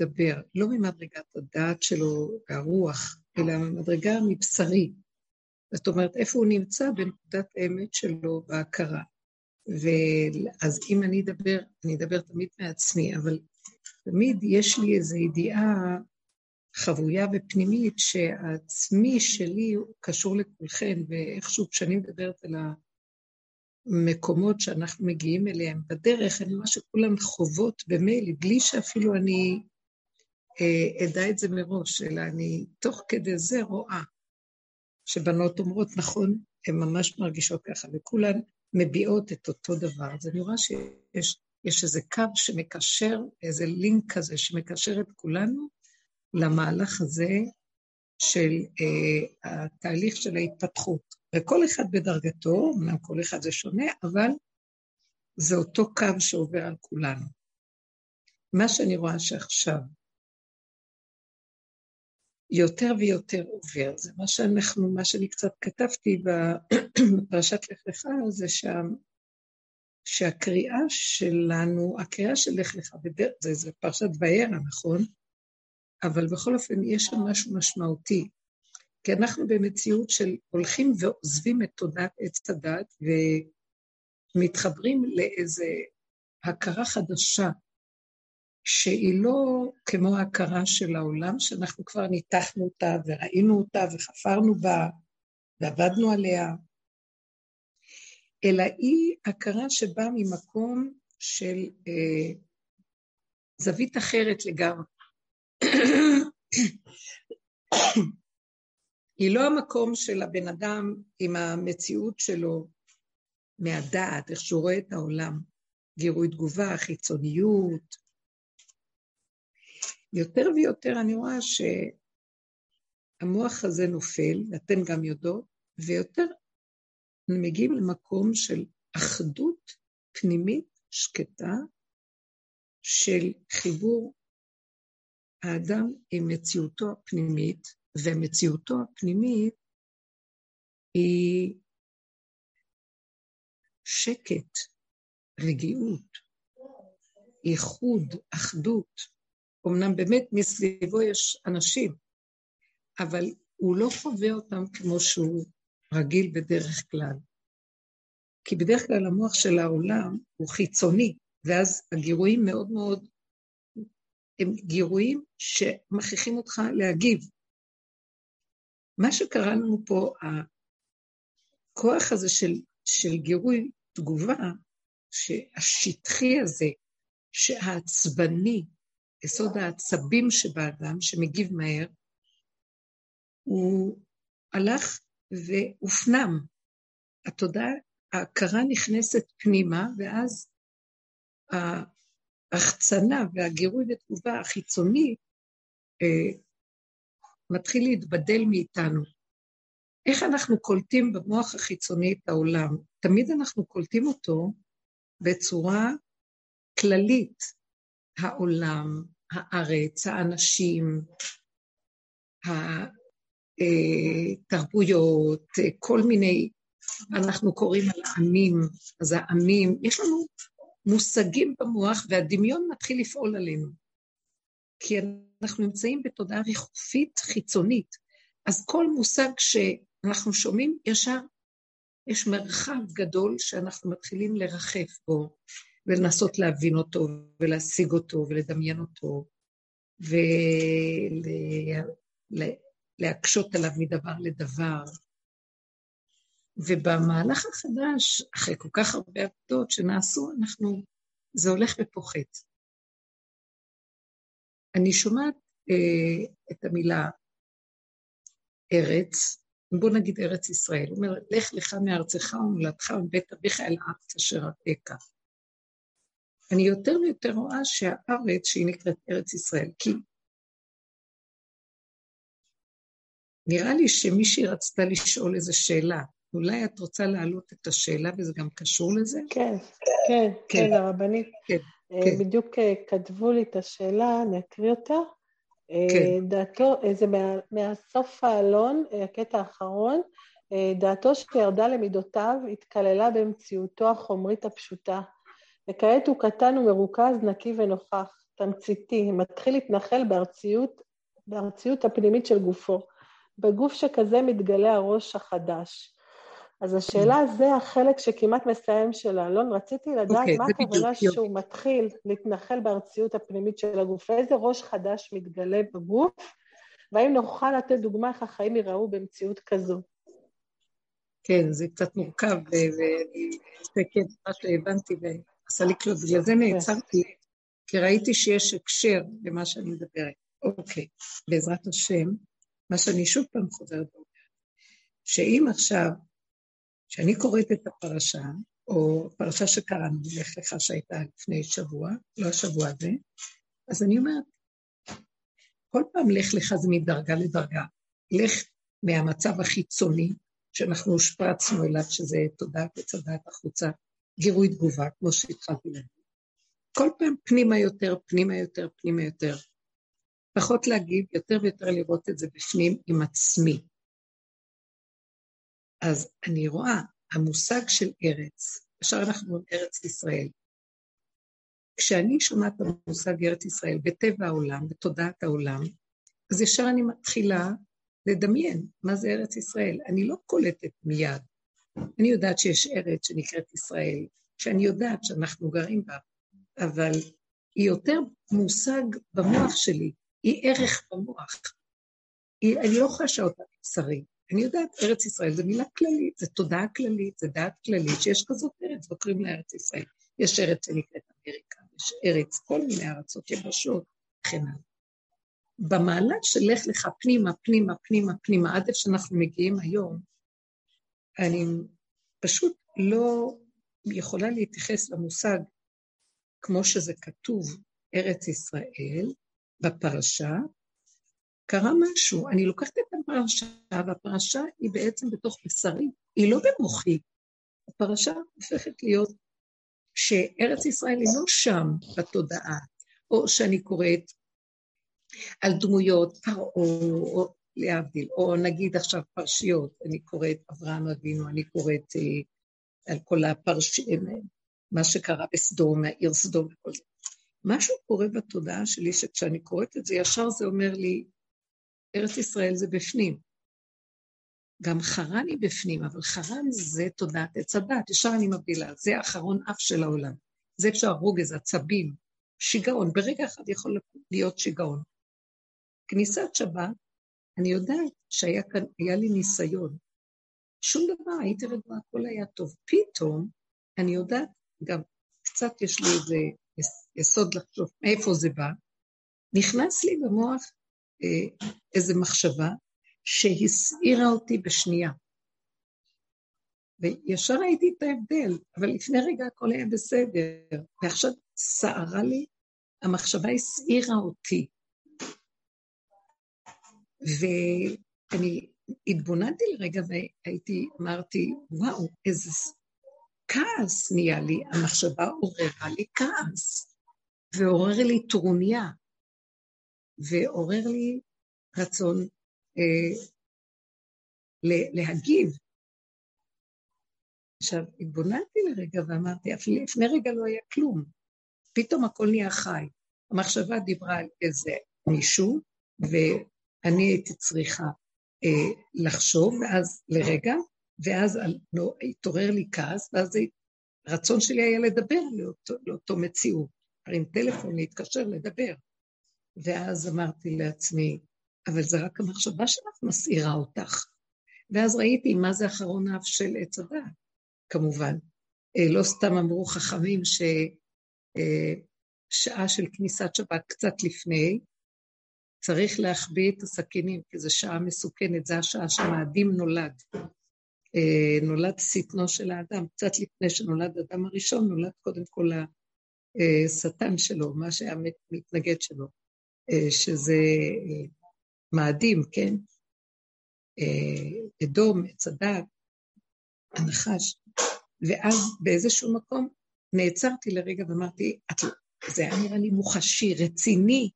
מדבר, לא ממדרגת הדעת שלו והרוח, אלא ממדרגה מבשרי. זאת אומרת, איפה הוא נמצא בנקודת האמת שלו בהכרה. ואז אם אני אדבר, אני אדבר תמיד מעצמי, אבל תמיד יש לי איזו ידיעה חבויה ופנימית שהעצמי שלי קשור לכולכן, ואיכשהו כשאני מדברת על המקומות שאנחנו מגיעים אליהם בדרך, אני רואה שכולן חוות במילא, בלי שאפילו אני אדע את זה מראש, אלא אני תוך כדי זה רואה שבנות אומרות, נכון, הן ממש מרגישות ככה, וכולן מביעות את אותו דבר. אז אני רואה שיש יש איזה קו שמקשר, איזה לינק כזה שמקשר את כולנו למהלך הזה של אה, התהליך של ההתפתחות. וכל אחד בדרגתו, אמנם כל אחד זה שונה, אבל זה אותו קו שעובר על כולנו. מה שאני רואה שעכשיו יותר ויותר עובר, זה מה שאנחנו, מה שאני קצת כתבתי בפרשת לך לך, זה שם, שהקריאה שלנו, הקריאה של לך לך, זה, זה פרשת וירא, נכון? אבל בכל אופן יש שם משהו משמעותי, כי אנחנו במציאות של הולכים ועוזבים את תודעת עץ הדת ומתחברים לאיזו הכרה חדשה, שהיא לא כמו ההכרה של העולם, שאנחנו כבר ניתחנו אותה וראינו אותה וחפרנו בה ועבדנו עליה, אלא היא הכרה שבאה ממקום של אה, זווית אחרת לגמרי. היא לא המקום של הבן אדם עם המציאות שלו מהדעת, איך שהוא רואה את העולם, גירוי תגובה, חיצוניות. יותר ויותר אני רואה שהמוח הזה נופל, ואתן גם יודעות, ויותר מגיעים למקום של אחדות פנימית שקטה של חיבור האדם עם מציאותו הפנימית, ומציאותו הפנימית היא שקט, רגיעות, ייחוד, אחדות. אמנם באמת מסביבו יש אנשים, אבל הוא לא חווה אותם כמו שהוא רגיל בדרך כלל. כי בדרך כלל המוח של העולם הוא חיצוני, ואז הגירויים מאוד מאוד, הם גירויים שמכריחים אותך להגיב. מה שקרה לנו פה, הכוח הזה של, של גירוי תגובה, שהשטחי הזה, שהעצבני, יסוד העצבים שבאדם, שמגיב מהר, הוא הלך והופנם. התודעה, ההכרה נכנסת פנימה, ואז ההחצנה והגירוי ותגובה החיצוני אה, מתחיל להתבדל מאיתנו. איך אנחנו קולטים במוח החיצוני את העולם? תמיד אנחנו קולטים אותו בצורה כללית. העולם, הארץ, האנשים, התרבויות, כל מיני, אנחנו קוראים על העמים, אז העמים, יש לנו מושגים במוח והדמיון מתחיל לפעול עלינו. כי אנחנו נמצאים בתודעה ריחופית חיצונית, אז כל מושג שאנחנו שומעים, ישר יש מרחב גדול שאנחנו מתחילים לרחף בו, ולנסות להבין אותו, ולהשיג אותו, ולדמיין אותו, ולהקשות עליו מדבר לדבר. ובמהלך החדש, אחרי כל כך הרבה עבודות שנעשו, אנחנו, זה הולך ופוחת. אני שומעת אה, את המילה ארץ, בוא נגיד ארץ ישראל, הוא אומר, לך לך מארצך ומולדתך ומבית אביך אל הארץ אשר אראך. אני יותר ויותר רואה שהארץ שהיא נקראת ארץ ישראל, כי נראה לי שמישהי רצתה לשאול איזו שאלה. אולי את רוצה להעלות את השאלה וזה גם קשור לזה? כן, כן, כן, כן הרבנית. כן, אה, כן. בדיוק אה, כתבו לי את השאלה, אני אקריא אותה. כן. אה, דעתו, זה מה, מהסוף העלון, הקטע האחרון, דעתו שירדה למידותיו התקללה במציאותו החומרית הפשוטה, וכעת הוא קטן ומרוכז, נקי ונוכח, תמציתי, מתחיל להתנחל בארציות, בארציות הפנימית של גופו. בגוף שכזה מתגלה הראש החדש. אז השאלה זה החלק שכמעט מסיים של אלון. רציתי לדעת okay, אוקיי, מה הכוונה שהוא מתחיל להתנחל בארציות הפנימית של הגוף, איזה ראש חדש מתגלה בגוף, והאם נוכל לתת דוגמה איך החיים ייראו במציאות כזו. כן, זה קצת מורכב, ואני אסתכל מה שהבנתי ועשה לי כלום. בגלל זה נעצרתי, כי ראיתי שיש הקשר למה שאני מדברת. אוקיי, בעזרת השם, מה שאני שוב פעם חוזרת ואומרת, שאם עכשיו, כשאני קוראת את הפרשה, או פרשה שקראנו, לך לך שהייתה לפני שבוע, לא השבוע הזה, אז אני אומרת, כל פעם לך לך זה מדרגה לדרגה. לך מהמצב החיצוני, שאנחנו הושפרצנו אליו, שזה תודעת וצדת החוצה, גירוי תגובה, כמו שהתחלתי להגיד. כל פעם פנימה יותר, פנימה יותר, פנימה יותר. פחות להגיב, יותר ויותר לראות את זה בפנים עם עצמי. אז אני רואה, המושג של ארץ, ישר אנחנו אומרים ארץ ישראל. כשאני שומעת את המושג ארץ ישראל בטבע העולם, בתודעת העולם, אז ישר אני מתחילה לדמיין מה זה ארץ ישראל. אני לא קולטת מיד. אני יודעת שיש ארץ שנקראת ישראל, שאני יודעת שאנחנו גרים בה, אבל היא יותר מושג במוח שלי, היא ערך במוח. היא, אני לא חשה אותה בשרי. אני יודעת, ארץ ישראל זה מילה כללית, זה תודעה כללית, זה דעת כללית, שיש כזאת ארץ, וקוראים לה ארץ ישראל. יש ארץ שנקראת אמריקה, יש ארץ, כל מיני ארצות יבשות, וכן הלאה. במעלת של לך לך פנימה, פנימה, פנימה, פנימה, עד איפה שאנחנו מגיעים היום, אני פשוט לא יכולה להתייחס למושג כמו שזה כתוב, ארץ ישראל, בפרשה, קרה משהו. אני לוקחת את הפרשה, והפרשה היא בעצם בתוך בשרי, היא לא במוחי. הפרשה הופכת להיות שארץ ישראל היא לא שם בתודעה, או שאני קוראת על דמויות, פרעה, או להבדיל, או נגיד עכשיו פרשיות, אני קוראת אברהם אבינו, אני קוראת אה, על כל הפרשים, מה שקרה בסדום, העיר סדום וכל זה. משהו קורה בתודעה שלי, שכשאני קוראת את זה, ישר זה אומר לי, ארץ ישראל זה בפנים. גם חרן היא בפנים, אבל חרן זה תודעת עץ הדת, ישר אני מבדילה, זה אחרון אף של העולם. זה אפשר רוגז, עצבים, שיגעון, ברגע אחד יכול להיות שיגעון. כניסת שבת, אני יודעת שהיה כאן, היה לי ניסיון. שום דבר, הייתי רגועה, הכל היה טוב. פתאום, אני יודעת, גם קצת יש לי איזה יסוד לחשוב מאיפה זה בא, נכנס לי במוח אה, איזו מחשבה שהסעירה אותי בשנייה. וישר ראיתי את ההבדל, אבל לפני רגע הכל היה בסדר, ועכשיו סערה לי, המחשבה הסעירה אותי. ואני התבוננתי לרגע והייתי, אמרתי, וואו, איזה כעס נהיה לי, המחשבה עוררה לי כעס, ועורר לי טרוניה, ועורר לי רצון אה, להגיב. עכשיו, התבוננתי לרגע ואמרתי, אפילו לפני רגע לא היה כלום. פתאום הכל נהיה חי. המחשבה דיברה על איזה מישהו, ואני הייתי צריכה אה, לחשוב, ואז לרגע, ואז לא, התעורר לי כעס, ואז הרצון שלי היה לדבר לאותו, לאותו מציאות, להרים טלפון, להתקשר, לדבר. ואז אמרתי לעצמי, אבל זה רק המחשבה שלך מסעירה אותך. ואז ראיתי מה זה אחרון האף של עץ הדעת, כמובן. אה, לא סתם אמרו חכמים ששעה אה, של כניסת שבת קצת לפני, צריך להחביא את הסכינים, כי זו שעה מסוכנת, זו השעה שהמאדים נולד. אה, נולד שטנו של האדם, קצת לפני שנולד האדם הראשון, נולד קודם כל השטן שלו, מה שהיה מתנגד שלו, אה, שזה אה, מאדים, כן? אדום, עץ הדת, הנחש. ואז באיזשהו מקום נעצרתי לרגע ואמרתי, זה היה נראה לי מוחשי, רציני,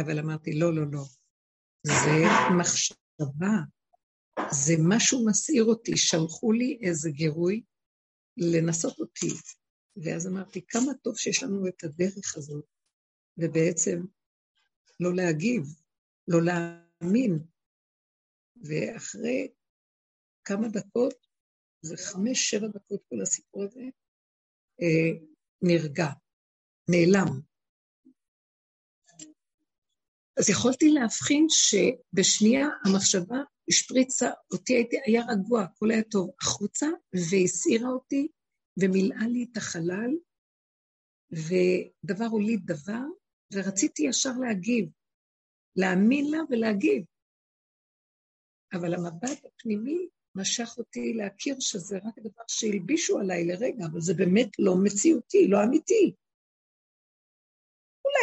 אבל אמרתי, לא, לא, לא. זה מחשבה, זה משהו מסעיר אותי, שלחו לי איזה גירוי לנסות אותי. ואז אמרתי, כמה טוב שיש לנו את הדרך הזאת, ובעצם לא להגיב, לא להאמין. ואחרי כמה דקות, זה חמש, שבע דקות כל הסיפור הזה, אה, נרגע, נעלם. אז יכולתי להבחין שבשנייה המחשבה השפריצה אותי, הייתי, היה רגוע, הכל היה טוב, החוצה, והסעירה אותי, ומילאה לי את החלל, ודבר הוליד דבר, ורציתי ישר להגיב, להאמין לה ולהגיב. אבל המבט הפנימי משך אותי להכיר שזה רק דבר שהלבישו עליי לרגע, אבל זה באמת לא מציאותי, לא אמיתי.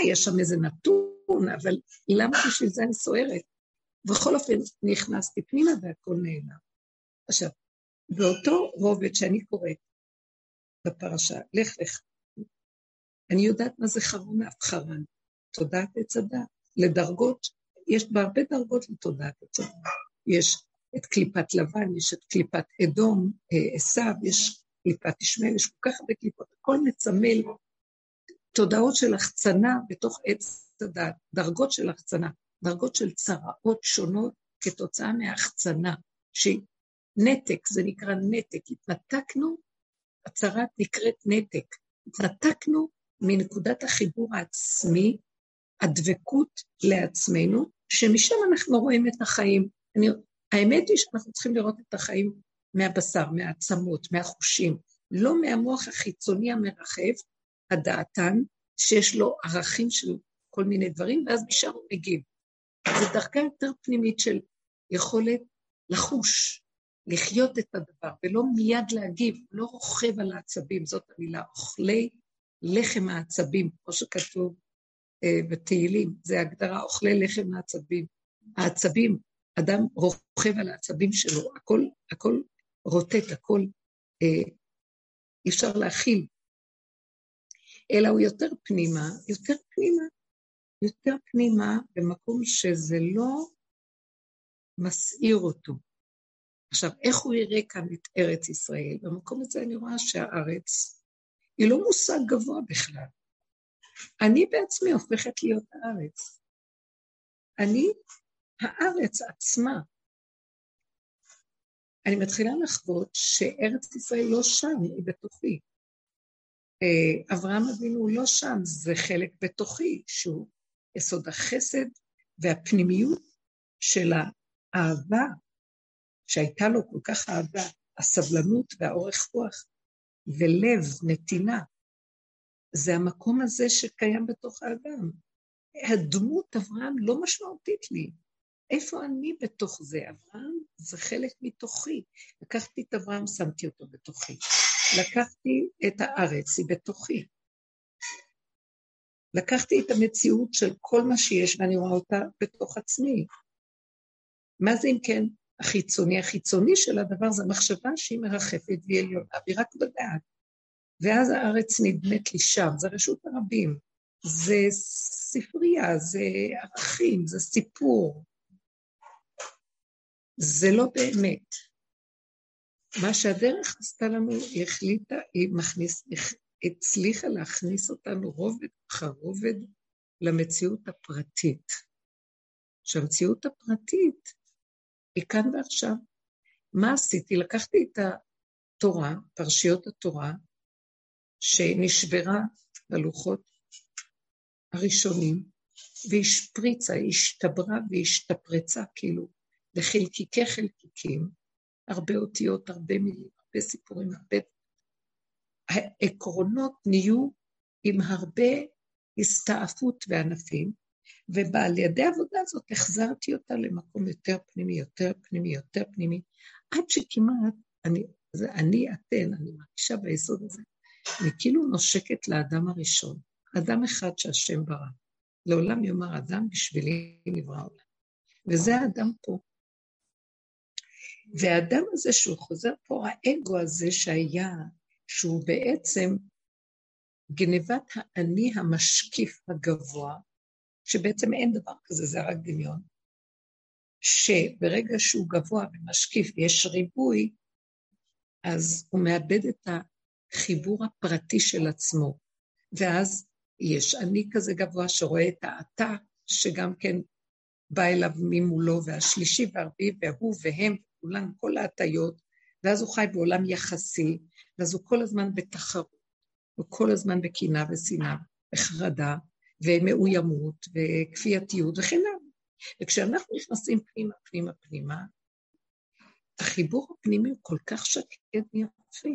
יש שם איזה נתון, אבל למה בשביל זה אני סוערת? בכל אופן, נכנסתי פנימה והכל נעלם. עכשיו, באותו רובד שאני קוראת בפרשה, לך לך, אני יודעת מה זה חרון אבחרן, תודעת עץ הדת, לדרגות, יש בהרבה דרגות לתודעת עץ הדת. יש את קליפת לבן, יש את קליפת אדום, אה, עשיו, יש קליפת ישמעאל, יש כל כך הרבה קליפות, הכל מצמל תודעות של החצנה בתוך עץ הדת, דרגות של החצנה, דרגות של צרעות שונות כתוצאה מהחצנה, שהיא נתק, זה נקרא נתק, התנתקנו, הצרת נקראת נתק, התנתקנו מנקודת החיבור העצמי, הדבקות לעצמנו, שמשם אנחנו רואים את החיים. אני, האמת היא שאנחנו צריכים לראות את החיים מהבשר, מהעצמות, מהחושים, לא מהמוח החיצוני המרחב, הדעתן, שיש לו ערכים של כל מיני דברים, ואז משם הוא מגיב. זו דרגה יותר פנימית של יכולת לחוש, לחיות את הדבר, ולא מיד להגיב, לא רוכב על העצבים, זאת המילה, אוכלי לחם העצבים, כמו שכתוב אה, בתהילים, זה הגדרה, אוכלי לחם העצבים. העצבים, אדם רוכב על העצבים שלו, הכל, הכל רוטט, הכל אה, אפשר להכיל. אלא הוא יותר פנימה, יותר פנימה, יותר פנימה, במקום שזה לא מסעיר אותו. עכשיו, איך הוא יראה כאן את ארץ ישראל? במקום הזה אני רואה שהארץ היא לא מושג גבוה בכלל. אני בעצמי הופכת להיות הארץ. אני הארץ עצמה. אני מתחילה לחוות שארץ ישראל לא שם, היא בתוכי. אה, אברהם אבינו לא שם, זה חלק בתוכי, שהוא יסוד החסד והפנימיות של האהבה, שהייתה לו כל כך אהבה, הסבלנות והאורך רוח, ולב, נתינה. זה המקום הזה שקיים בתוך האדם. הדמות אברהם לא משמעותית לי. איפה אני בתוך זה? אברהם זה חלק מתוכי. לקחתי את אברהם, שמתי אותו בתוכי. לקחתי את הארץ, היא בתוכי. לקחתי את המציאות של כל מה שיש ואני רואה אותה בתוך עצמי. מה זה אם כן החיצוני? החיצוני של הדבר זה המחשבה שהיא מרחפת והיא עליונה, והיא רק בדעת. ואז הארץ נדמת לי שם, זה רשות הרבים, זה ספרייה, זה ערכים, זה סיפור. זה לא באמת. מה שהדרך עשתה לנו, היא החליטה, היא מכניס, הצליחה להכניס אותנו רובד אחר רובד למציאות הפרטית. שהמציאות הפרטית היא כאן ועכשיו. מה עשיתי? לקחתי את התורה, פרשיות התורה, שנשברה בלוחות הראשונים, והשפריצה, השתברה והשתפרצה כאילו לחלקיקי חלקיקים, הרבה אותיות, הרבה מילים, הרבה סיפורים, הרבה... העקרונות נהיו עם הרבה הסתעפות וענפים, ועל ידי העבודה הזאת החזרתי אותה למקום יותר פנימי, יותר פנימי, יותר פנימי, עד שכמעט, אני, זה אני אתן, אני מרגישה ביסוד הזה, אני כאילו נושקת לאדם הראשון, אדם אחד שהשם ברא. לעולם יאמר אדם בשבילי נברא עולם. וזה האדם פה. והאדם הזה שהוא חוזר פה, האגו הזה שהיה, שהוא בעצם גנבת האני המשקיף הגבוה, שבעצם אין דבר כזה, זה רק דמיון, שברגע שהוא גבוה ומשקיף ויש ריבוי, אז הוא מאבד את החיבור הפרטי של עצמו, ואז יש אני כזה גבוה שרואה את האתה, שגם כן בא אליו ממולו, והשלישי והרביעי, והוא והם, כולם, כל ההטיות, ואז הוא חי בעולם יחסי, ואז הוא כל הזמן בתחרות, הוא כל הזמן בקנאה ושנאה, וחרדה, ומאוימות, וכפייתיות וכן הלאה. וכשאנחנו נכנסים פנימה, פנימה, פנימה, החיבור הפנימי הוא כל כך שקט ויפה,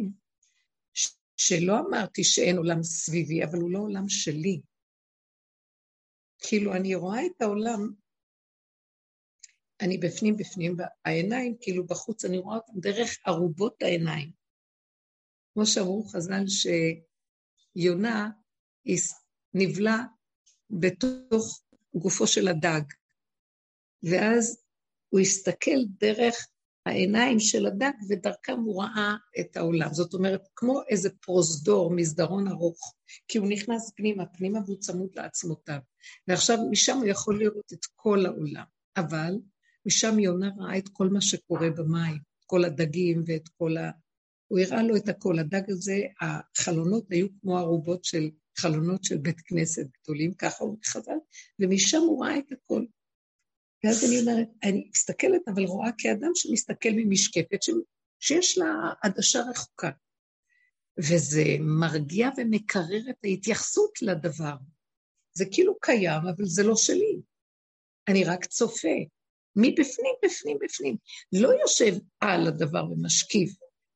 שלא אמרתי שאין עולם סביבי, אבל הוא לא עולם שלי. כאילו, אני רואה את העולם, אני בפנים בפנים, והעיניים, כאילו בחוץ, אני רואה אותם דרך ערובות העיניים. כמו שאמרו חז"ל, שיונה נבלע בתוך גופו של הדג, ואז הוא הסתכל דרך העיניים של הדג, ודרכם הוא ראה את העולם. זאת אומרת, כמו איזה פרוזדור, מסדרון ארוך, כי הוא נכנס פנימה, פנימה והוא צמוד לעצמותיו. ועכשיו משם הוא יכול לראות את כל העולם. אבל משם יונה ראה את כל מה שקורה במים, כל הדגים ואת כל ה... הוא הראה לו את הכל. הדג הזה, החלונות היו כמו ערובות של חלונות של בית כנסת גדולים, ככה הוא חז"ל, ומשם הוא ראה את הכל. ואז אני אומרת, אני מסתכלת, אבל רואה כאדם שמסתכל ממשקפת, ש... שיש לה עדשה רחוקה. וזה מרגיע ומקרר את ההתייחסות לדבר. זה כאילו קיים, אבל זה לא שלי. אני רק צופה. מבפנים, בפנים, בפנים. לא יושב על הדבר ומשקיף,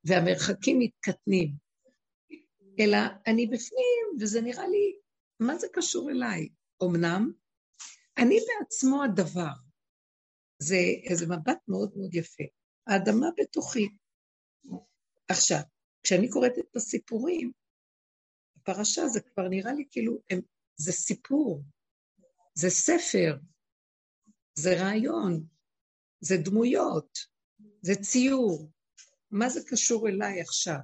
והמרחקים מתקטנים, אלא אני בפנים, וזה נראה לי, מה זה קשור אליי? אמנם, אני בעצמו הדבר. זה איזה מבט מאוד מאוד יפה. האדמה בתוכי. עכשיו, כשאני קוראת את הסיפורים, הפרשה זה כבר נראה לי כאילו, הם, זה סיפור, זה ספר, זה רעיון, זה דמויות, זה ציור. מה זה קשור אליי עכשיו?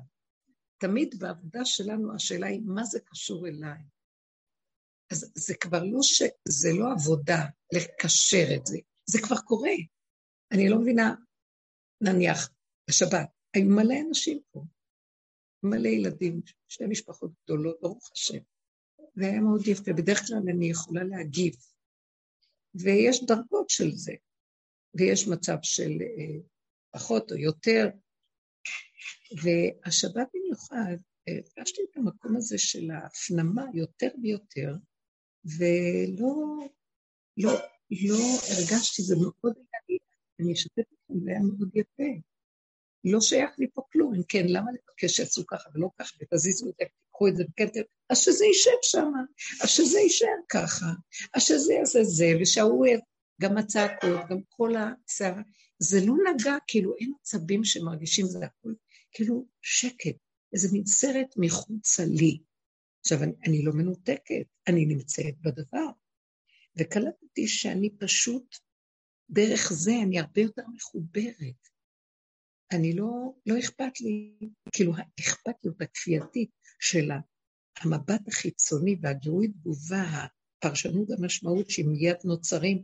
תמיד בעבודה שלנו השאלה היא, מה זה קשור אליי? אז זה כבר לא ש... זה לא עבודה לקשר את זה, זה כבר קורה. אני לא מבינה, נניח, בשבת, היו מלא אנשים פה, מלא ילדים, שתי משפחות גדולות, ברוך השם. והיה מאוד יפה, בדרך כלל אני יכולה להגיב. ויש דרגות של זה, ויש מצב של אה, פחות או יותר, והשבת במיוחד, הרגשתי את המקום הזה של ההפנמה יותר ויותר, ולא לא, לא הרגשתי, זה מאוד היה לי, אני אשתף אתכם, זה היה מאוד יפה. לא שייך לי פה כלום, אם כן, למה לבקש שיעשו ככה ולא ככה, ותזיזו את זה, תיקחו את זה, וכן, אז שזה יישב שם, אז שזה יישאר ככה, אז שזה יעשה זה, ושההוא, גם הצעקות, גם כל הסערה, זה לא נגע, כאילו אין עצבים שמרגישים, זה הכול כאילו שקט, איזה מין סרט מחוצה לי. עכשיו, אני, אני לא מנותקת, אני נמצאת בדבר. וקלטתי שאני פשוט, דרך זה אני הרבה יותר מחוברת. אני לא, לא אכפת לי, כאילו האכפתיות הכפייתית של המבט החיצוני והגירוי תגובה, הפרשנות המשמעות שהיא מיד נוצרים,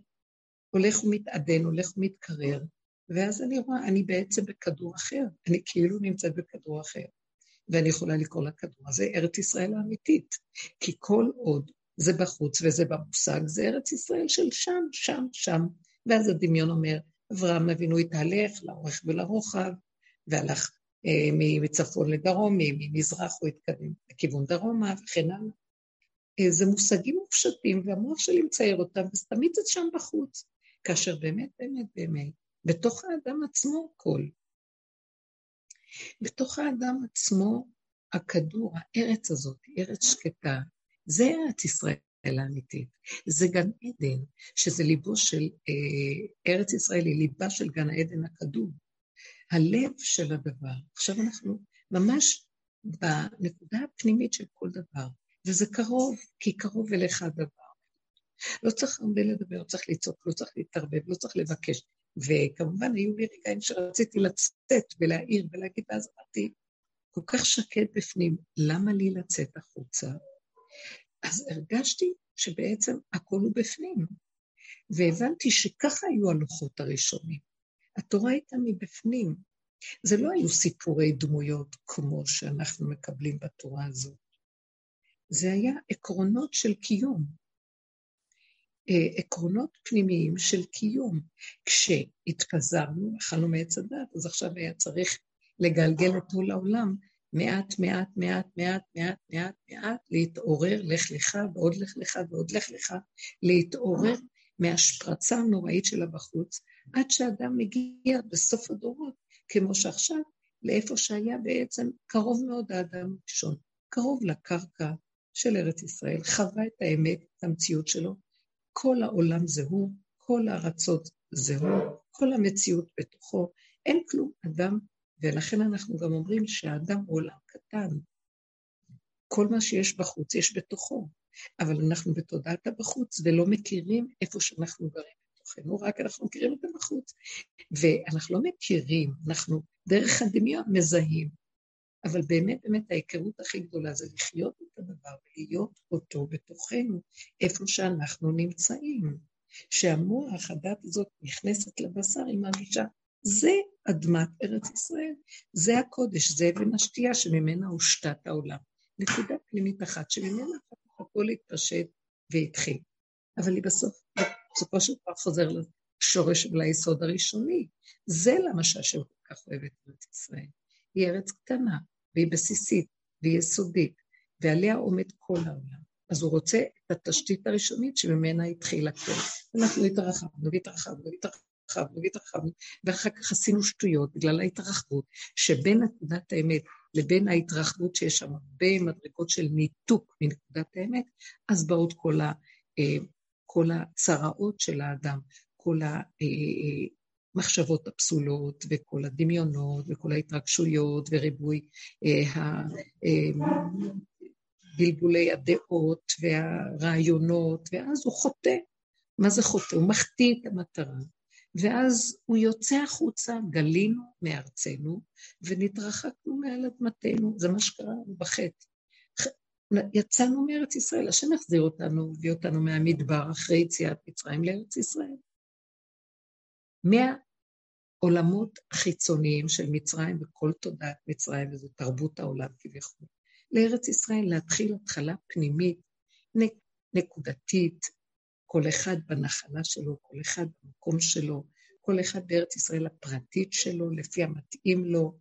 הולך ומתעדן, הולך ומתקרר, ואז אני רואה, אני בעצם בכדור אחר, אני כאילו נמצאת בכדור אחר. ואני יכולה לקרוא לכדור הזה ארץ ישראל האמיתית, כי כל עוד זה בחוץ וזה במושג, זה ארץ ישראל של שם, שם, שם. ואז הדמיון אומר, אברהם אבינו התהלך לאורך ולרוחב, והלך אה, מצפון לדרום, ממזרח הוא התקדם לכיוון דרומה וכן הלאה. אה, זה מושגים מופשטים, והמוח שלי מצייר אותם, ותמיד זה שם בחוץ. כאשר באמת, באמת, באמת, בתוך האדם עצמו הכל. בתוך האדם עצמו הכדור, הארץ הזאת, ארץ שקטה, זה ארץ ישראל האמיתית. זה גן עדן, שזה ליבו של, אה, ארץ ישראל היא ליבה של גן העדן הקדום. הלב של הדבר. עכשיו אנחנו ממש בנקודה הפנימית של כל דבר, וזה קרוב, כי קרוב אליך הדבר. לא צריך הרבה לדבר, לא צריך לצעוק, לא צריך להתערבב, לא צריך לבקש. וכמובן היו לי רגעים שרציתי לצאת ולהעיר ולהגיד, ואז אמרתי, כל כך שקט בפנים, למה לי לצאת החוצה? אז הרגשתי שבעצם הכל הוא בפנים, והבנתי שככה היו הלוחות הראשונים. התורה הייתה מבפנים. זה לא היו סיפורי דמויות כמו שאנחנו מקבלים בתורה הזאת, זה היה עקרונות של קיום. אה, עקרונות פנימיים של קיום. כשהתפזרנו, אכלנו מעץ הדת, אז עכשיו היה צריך לגלגל את עול העולם, מעט, מעט, מעט, מעט, מעט, מעט, מעט, להתעורר, לך לך, ועוד לך לך, ועוד לך לך, להתעורר מהשפרצה הנוראית שלה בחוץ, עד שאדם מגיע בסוף הדורות, כמו שעכשיו, לאיפה שהיה בעצם קרוב מאוד האדם הראשון, קרוב לקרקע של ארץ ישראל, חווה את האמת, את המציאות שלו, כל העולם זה הוא, כל הארצות זה הוא, כל המציאות בתוכו, אין כלום אדם, ולכן אנחנו גם אומרים שהאדם הוא עולם קטן. כל מה שיש בחוץ יש בתוכו, אבל אנחנו בתודעת הבחוץ ולא מכירים איפה שאנחנו גרים בתוכנו, רק אנחנו מכירים את הבחוץ. ואנחנו לא מכירים, אנחנו דרך הדמיון מזהים. אבל באמת באמת ההיכרות הכי גדולה זה לחיות את הדבר ולהיות אותו בתוכנו, איפה שאנחנו נמצאים. שהמוח, הדת הזאת נכנסת לבשר, היא מרגישה, זה אדמת ארץ ישראל, זה הקודש, זה אבן השתייה שממנה הושתת העולם. נקודה פנימית אחת שממנה הכל התפשט והתחיל. אבל היא בסוף, בסופו של דבר חוזר לשורש וליסוד הראשוני. זה למה שהשם כל כך אוהב את ארץ ישראל. היא ארץ קטנה, והיא בסיסית, והיא יסודית, ועליה עומד כל העולם. אז הוא רוצה את התשתית הראשונית שממנה התחיל הכל. אנחנו התרחבנו והתרחבנו והתרחבנו והתרחבנו, ואחר כך עשינו שטויות בגלל ההתרחבות, שבין נקודת האמת לבין ההתרחבות שיש שם הרבה מדרגות של ניתוק מנקודת האמת, אז באות כל, ה, אה, כל הצרעות של האדם, כל המחשבות הפסולות וכל הדמיונות וכל ההתרגשויות וריבוי אה, בלבולי הדעות והרעיונות, ואז הוא חוטא. מה זה חוטא? הוא מחטיא את המטרה. ואז הוא יוצא החוצה, גלינו מארצנו, ונתרחקנו מעל אדמתנו, זה מה שקרה לנו בחטא. יצאנו מארץ ישראל, השם החזיר אותנו, הביא אותנו מהמדבר אחרי יציאת מצרים לארץ ישראל. מהעולמות החיצוניים של מצרים וכל תודעת מצרים, וזו תרבות העולם כביכול, לארץ ישראל להתחיל התחלה פנימית, נקודתית, כל אחד בנחלה שלו, כל אחד במקום שלו, כל אחד בארץ ישראל הפרטית שלו, לפי המתאים לו,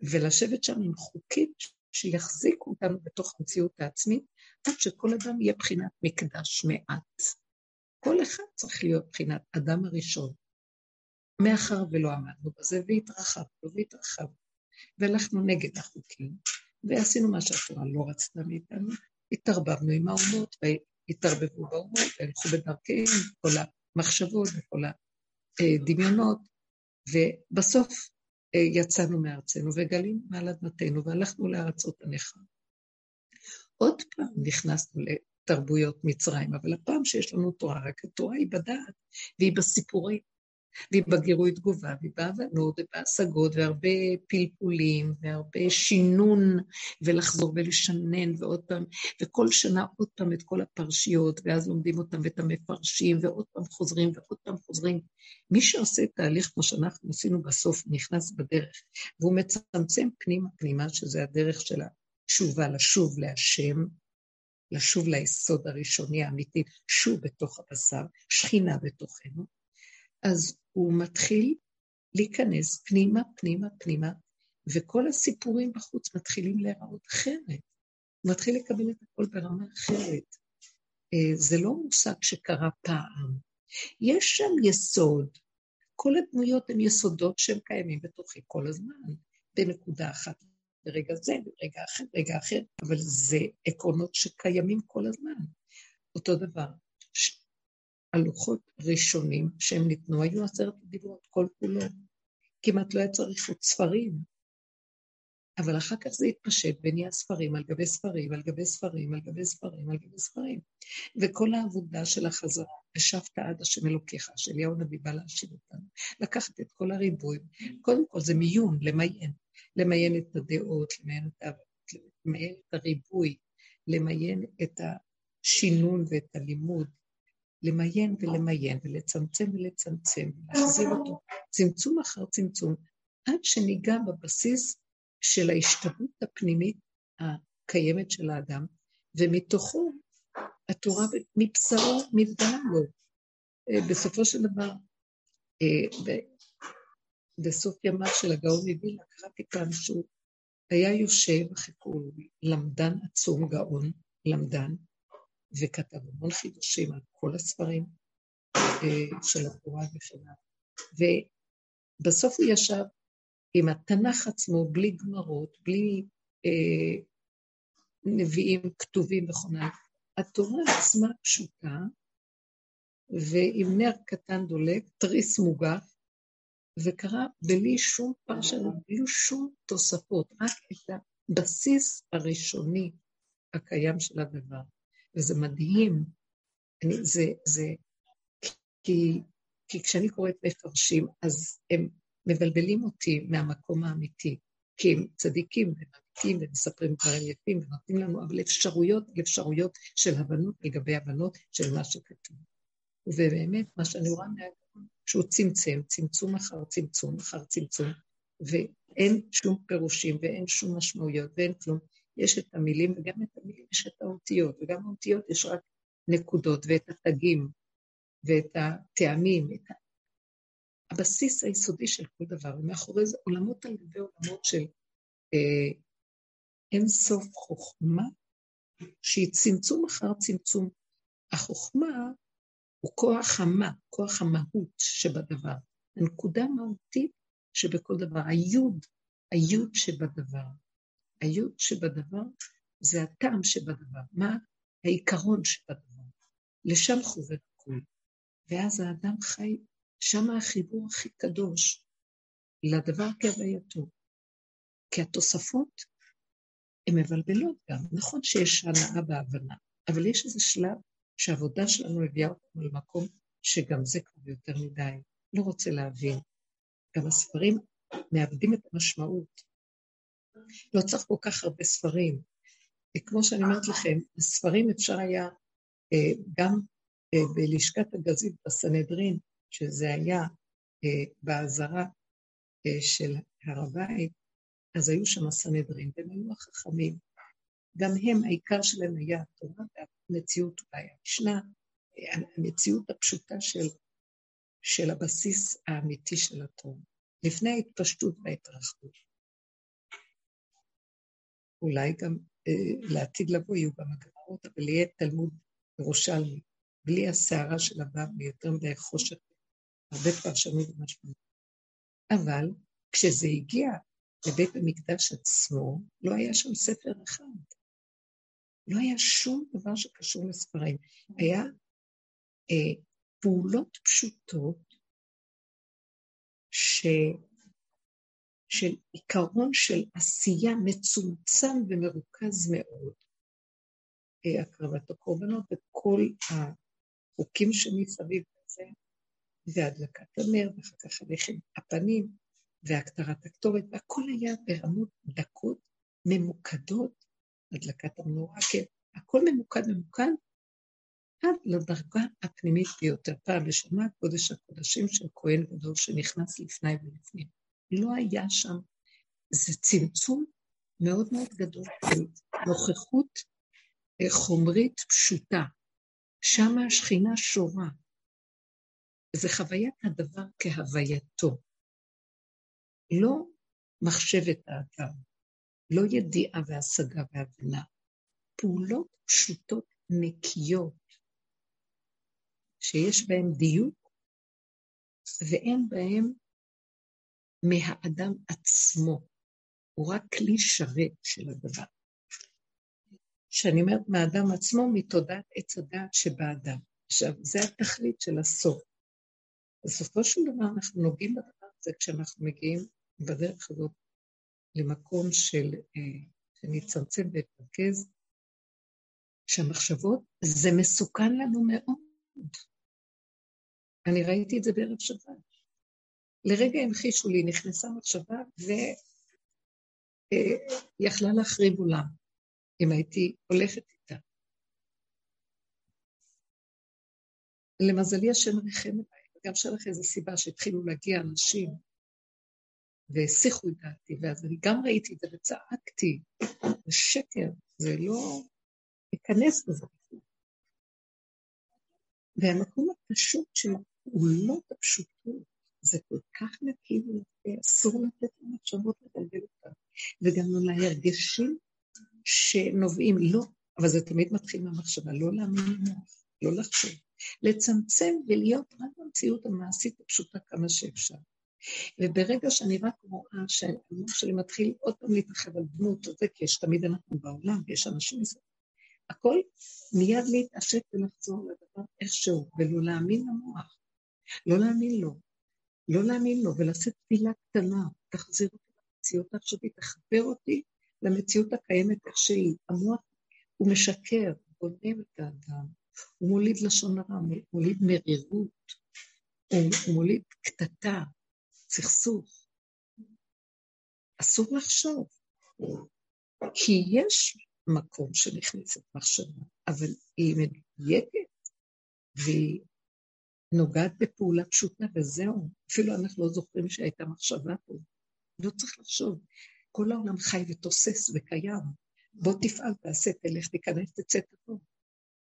ולשבת שם עם חוקים שיחזיקו אותנו בתוך המציאות העצמית, עד שכל אדם יהיה בחינת מקדש מעט. כל אחד צריך להיות בחינת אדם הראשון. מאחר ולא עמדנו בזה, והתרחבנו והתרחבנו, והלכנו נגד החוקים, ועשינו מה שהתורה לא רצתה מאיתנו, התערבבנו עם האומות, והתערבבו באומות, והלכו בדרכיהם, כל המחשבות וכל הדמיונות, ובסוף אה, יצאנו מארצנו וגלינו מעל אדמתנו והלכנו לארצות הנכר. עוד פעם נכנסנו לתרבויות מצרים, אבל הפעם שיש לנו תורה, רק התורה היא בדעת והיא בסיפורים. והיא בגירוי תגובה, והיא בהבנות ובהשגות, והרבה פלפולים, והרבה שינון, ולחזור ולשנן, ועוד פעם, וכל שנה עוד פעם את כל הפרשיות, ואז לומדים אותם ואת המפרשים, ועוד פעם חוזרים ועוד פעם חוזרים. מי שעושה תהליך כמו שאנחנו עשינו בסוף, נכנס בדרך, והוא מצמצם פנימה פנימה, שזה הדרך של התשובה, לשוב להשם, לשוב ליסוד הראשוני האמיתי, שוב בתוך הבשר, שכינה בתוכנו, אז הוא מתחיל להיכנס פנימה, פנימה, פנימה, וכל הסיפורים בחוץ מתחילים להיראות אחרת. הוא מתחיל לקבל את הכל ברמה אחרת. אה, זה לא מושג שקרה פעם. יש שם יסוד. כל הדמויות הן יסודות שהם קיימים בתוכי כל הזמן, בנקודה אחת, ברגע זה, ברגע אחר, ברגע אחר, אבל זה עקרונות שקיימים כל הזמן. אותו דבר, הלוחות ראשונים שהם ניתנו היו עשרת הדיברות, כל כולו. כמעט לא היה צריך עוד ספרים. אבל אחר כך זה התפשט ונהיה ספרים על גבי ספרים, על גבי ספרים, על גבי ספרים, על גבי ספרים. וכל העבודה של החזרה, ושבת עד השם אלוקיך, שאליהו הנביא בא להשיב אותנו. לקחת את כל הריבוי, קודם כל זה מיון, למיין. למיין את הדעות, למיין את העבודות, למיין את הריבוי, למיין את השינון ואת הלימוד, למיין ולמיין ולצמצם ולצמצם ולהחזיר אותו צמצום אחר צמצום, עד שניגע בבסיס של ההשתנות הפנימית הקיימת של האדם, ומתוכו התורה מבשרו מתגלה לו. אה, בסופו של דבר, אה, בסוף ימיו של הגאון מווילנה, קראתי פעם שהוא היה יושב, אחרי למדן עצום, גאון, למדן, וכתב המון חידושים על כל הספרים אה, של התורה וכן ובסוף הוא ישב עם התנ"ך עצמו, בלי גמרות, בלי אה, נביאים כתובים וכו'. התורה עצמה פשוטה, ועם נר קטן דולק, תריס מוגף, וקרה בלי שום פרשנות, בלי שום תוספות, רק את הבסיס הראשוני הקיים של הדבר. וזה מדהים, אני, זה, זה, כי, כי כשאני קוראת מפרשים, אז הם מבלבלים אותי מהמקום האמיתי, כי הם צדיקים והם אמיתיים ומספרים דברים יפים ונותנים לנו, אבל אפשרויות אפשרויות של הבנות לגבי הבנות של מה שכתוב. ובאמת, מה שאני רואה מהגאון, שהוא צמצם, צמצום אחר צמצום אחר צמצום, ואין שום פירושים ואין שום משמעויות ואין כלום. יש את המילים, וגם את המילים יש את האותיות, וגם האותיות יש רק נקודות, ואת התגים, ואת הטעמים, את הבסיס היסודי של כל דבר, ומאחורי זה עולמות על גבי עולמות של אה, אין סוף חוכמה, שהיא צמצום אחר צמצום. החוכמה הוא כוח המה, כוח המהות שבדבר, הנקודה המהותית שבכל דבר, היוד, היוד שבדבר. היוד שבדבר זה הטעם שבדבר, מה העיקרון שבדבר. לשם חובר הכול. ואז האדם חי, שם החיבור הכי קדוש לדבר כהווייתו. כי התוספות הן מבלבלות גם. נכון שיש הנאה בהבנה, אבל יש איזה שלב שהעבודה שלנו הביאה אותנו למקום שגם זה כבר יותר מדי, לא רוצה להבין. גם הספרים מאבדים את המשמעות. לא צריך כל כך הרבה ספרים. כמו שאני אומרת לכם, הספרים אפשר היה אה, גם אה, בלשכת הגזית בסנהדרין, שזה היה אה, באזהרה של הר הבית, אז היו שם הסנהדרין, והם היו החכמים. גם הם, העיקר שלהם היה התורה והמציאות אולי המשנה, המציאות הפשוטה של, של הבסיס האמיתי של התורה, לפני ההתפשטות וההתרחבות. אולי גם אה, לעתיד לבוא יהיו גם הגמרות, אבל יהיה תלמוד ירושלמי, בלי הסערה של הבבלי, יותר מדי חושך, הרבה פרשנות ומשמעות. אבל כשזה הגיע לבית המקדש עצמו, לא היה שם ספר אחד. לא היה שום דבר שקשור לספרים. היה אה, פעולות פשוטות ש... של עיקרון של עשייה מצומצם ומרוכז מאוד, אה, הקרבת הקורבנות וכל החוקים שמסביב לזה, והדלקת הנר, ואחר כך הלחם הפנים, והקטרת הקטורת, והכל היה ברמות דקות, ממוקדות, הדלקת המנורה, כן, הכל ממוקד ממוקד, עד לדרגה הפנימית ביותר. פעם בשנה קודש הקודשים של כהן גדול שנכנס לפני ולפנים. לא היה שם, זה צמצום מאוד מאוד גדול נוכחות אה, חומרית פשוטה. שם השכינה שורה. זה חוויית הדבר כהווייתו. לא מחשבת האדם, לא ידיעה והשגה והבנה, פעולות פשוטות נקיות, שיש בהן דיוק ואין בהן מהאדם עצמו, הוא רק כלי שווה של הדבר. כשאני אומרת מהאדם עצמו, מתודעת עץ הדעת שבאדם. עכשיו, זה התכלית של הסוף. בסופו של דבר אנחנו נוגעים בדבר הזה כשאנחנו מגיעים בדרך הזאת למקום של, אה, שאני אצמצם ואתרכז, שהמחשבות, זה מסוכן לנו מאוד. אני ראיתי את זה בערב שבת. לרגע המחישו לי, נכנסה מחשבה ויכלה אה, להחריב עולם, אם הייתי הולכת איתה. למזלי השם ריחם עליי, וגם שלך איזו סיבה שהתחילו להגיע אנשים והסיחו את דעתי, ואז אני גם ראיתי את זה וצעקתי, זה שקר, זה לא ייכנס בזה. והמקום הפשוט שהוא לא את הפשוטות, זה כל כך נקי ונקי, אסור לתת למחשבות לגלגל אותם. וגם לא להרגשים שנובעים, לא, אבל זה תמיד מתחיל מהמחשבה, לא להאמין למוח, לא לחשוב. לצמצם ולהיות רק במציאות המעשית הפשוטה כמה שאפשר. וברגע שאני רק רואה שהמוח שלי מתחיל עוד פעם להתרחב על דמות הזה, כי יש תמיד אנחנו בעולם ויש אנשים מסוימים, הכל מיד להתעשת ולחזור לדבר איכשהו, ולא להאמין למוח, לא להאמין לו, לא להאמין לו, ולעשות תפילה קטנה, תחזיר אותי למציאות העכשווית, תחבר אותי למציאות הקיימת איך שהיא. המוח הוא משקר, גונב את האדם, הוא מוליד לשון הרע, מוליד מרירות, הוא מוליד קטטה, סכסוך. אסור לחשוב, כי יש מקום שנכנסת מחשבה, אבל היא מדויקת והיא נוגעת בפעולה פשוטה וזהו. אפילו אנחנו לא זוכרים שהייתה מחשבה פה. לא צריך לחשוב. כל העולם חי ותוסס וקיים. בוא תפעל, תעשה, תלך, תיכנס, תצא, תבוא.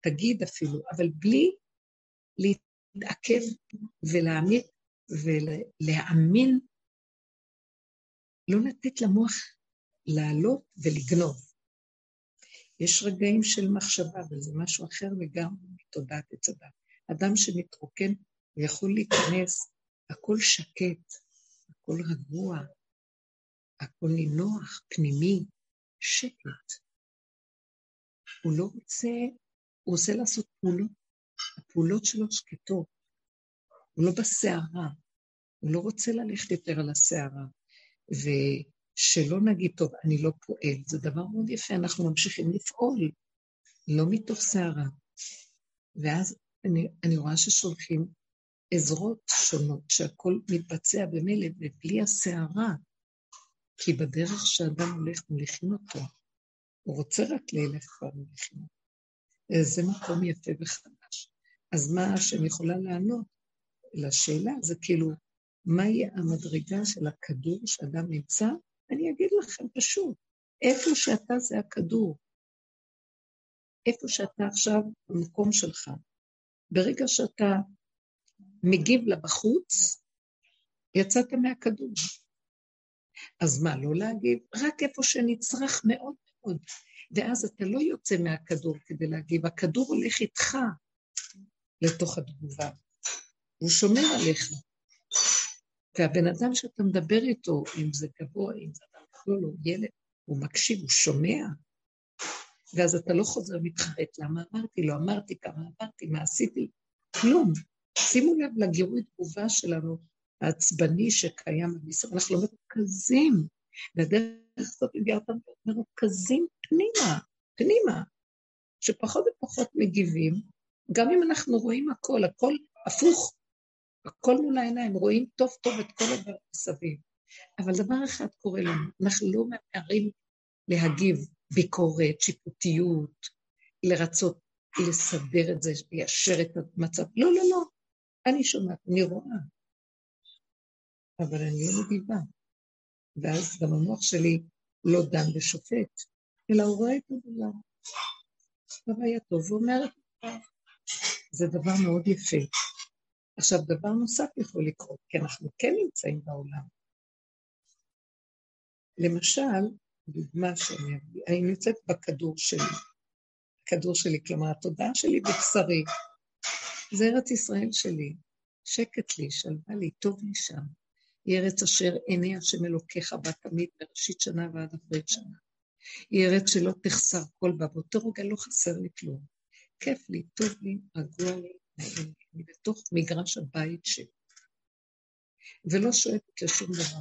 תגיד אפילו, אבל בלי להתעכב ולהעמיק ולהאמין, לא לתת למוח לעלות ולגנוב. יש רגעים של מחשבה, וזה משהו אחר לגמרי מתודעת עץ הדת. אדם שמתרוקן, הוא יכול להיכנס, הכל שקט, הכל רגוע, הכל נינוח, פנימי, שקט. הוא לא רוצה, הוא רוצה לעשות פעולות, הפעולות שלו שקטות. הוא לא בסערה, הוא לא רוצה ללכת יותר על הסערה. ושלא נגיד, טוב, אני לא פועל, זה דבר מאוד יפה, אנחנו ממשיכים לפעול, לא מתוך סערה. ואז אני, אני רואה ששולחים עזרות שונות, שהכל מתבצע במילא ובלי הסערה, כי בדרך שאדם הולך מוליכים אותו. הוא רוצה רק ללך כבר מוליכים אותו. זה מקום יפה וחדש. אז מה השם יכולה לענות לשאלה? זה כאילו, מהי המדרגה של הכדור שאדם נמצא? אני אגיד לכם פשוט, איפה שאתה זה הכדור. איפה שאתה עכשיו, במקום שלך. ברגע שאתה מגיב לבחוץ, יצאת מהכדור. אז מה, לא להגיב? רק איפה שנצרך מאוד מאוד. ואז אתה לא יוצא מהכדור כדי להגיב, הכדור הולך איתך לתוך התגובה. הוא שומר עליך. והבן אדם שאתה מדבר איתו, אם זה גבוה, אם זה אדם כלול, הוא ילד, הוא מקשיב, הוא שומע, ואז אתה לא חוזר מתחרט, למה אמרתי, לא אמרתי, כמה אמרתי, מה עשיתי, כלום. שימו לב לגירוי תגובה שלנו, העצבני שקיים במסביב, אנחנו לא מרוכזים, והדרך הזאת מביאה אותנו מרוכזים פנימה, פנימה, שפחות ופחות מגיבים, גם אם אנחנו רואים הכל, הכל הפוך, הכל מול העיניים, רואים טוב טוב את כל הדבר מסביב. אבל דבר אחד קורה לנו, אנחנו לא ממהרים להגיב ביקורת, שיפוטיות, לרצות לסדר את זה, ליישר את המצב. לא, לא, לא. אני שומעת, אני רואה. אבל אני לא מגיבה. ואז גם המוח שלי לא דן ושופט, אלא הוא רואה את הדבר. טוב, הוא אומר, זה דבר מאוד יפה. עכשיו, דבר נוסף יכול לקרות, כי אנחנו כן נמצאים בעולם. למשל, דוגמה שאני אביא, אני נמצאת בכדור שלי, הכדור שלי, כלומר, התודעה שלי בבשרי. זה ארץ ישראל שלי, שקט לי, שלווה לי, טוב לי שם. היא ארץ אשר עיני השם אלוקיך בה תמיד, מראשית שנה ועד אחרית שנה. היא ארץ שלא תחסר כל בה, באותו רגע לא חסר לי כלום. כיף לי, טוב לי, רגוע לי, נעים לי. אני בתוך מגרש הבית שלי, ולא שואפת לשום דבר.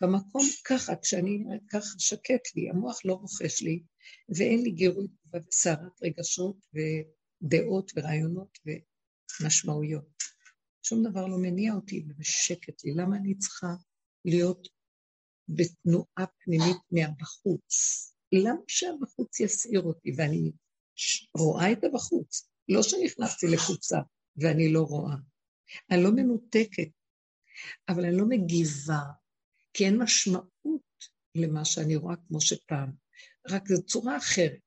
במקום ככה, כשאני ככה שקט לי, המוח לא רוכש לי, ואין לי גירוי וסערת רגשות ודעות ורעיונות ומשמעויות. שום דבר לא מניע אותי ובשקט לי. למה אני צריכה להיות בתנועה פנימית מהבחוץ? למה שהבחוץ יסעיר אותי ואני רואה את הבחוץ? לא שנכנסתי לקופסה ואני לא רואה. אני לא מנותקת, אבל אני לא מגיבה, כי אין משמעות למה שאני רואה כמו שפעם. רק זו צורה אחרת.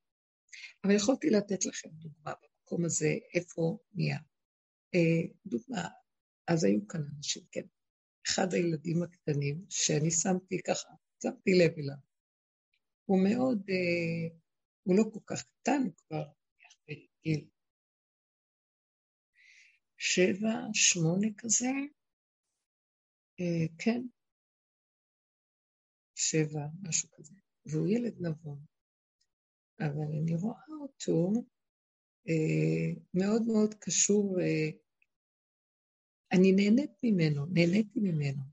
אבל יכולתי לתת לכם דוגמה במקום הזה, איפה נהיה. אה, דוגמה, אז היו כאן אנשים, כן. אחד הילדים הקטנים, שאני שמתי ככה, שמתי לב אליו. הוא מאוד, אה, הוא לא כל כך קטן, הוא כבר בגיל שבע, שמונה כזה, אה, כן, שבע, משהו כזה, והוא ילד נבון. אבל אני רואה אותו אה, מאוד מאוד קשור, אה, אני נהנית ממנו, נהניתי ממנו.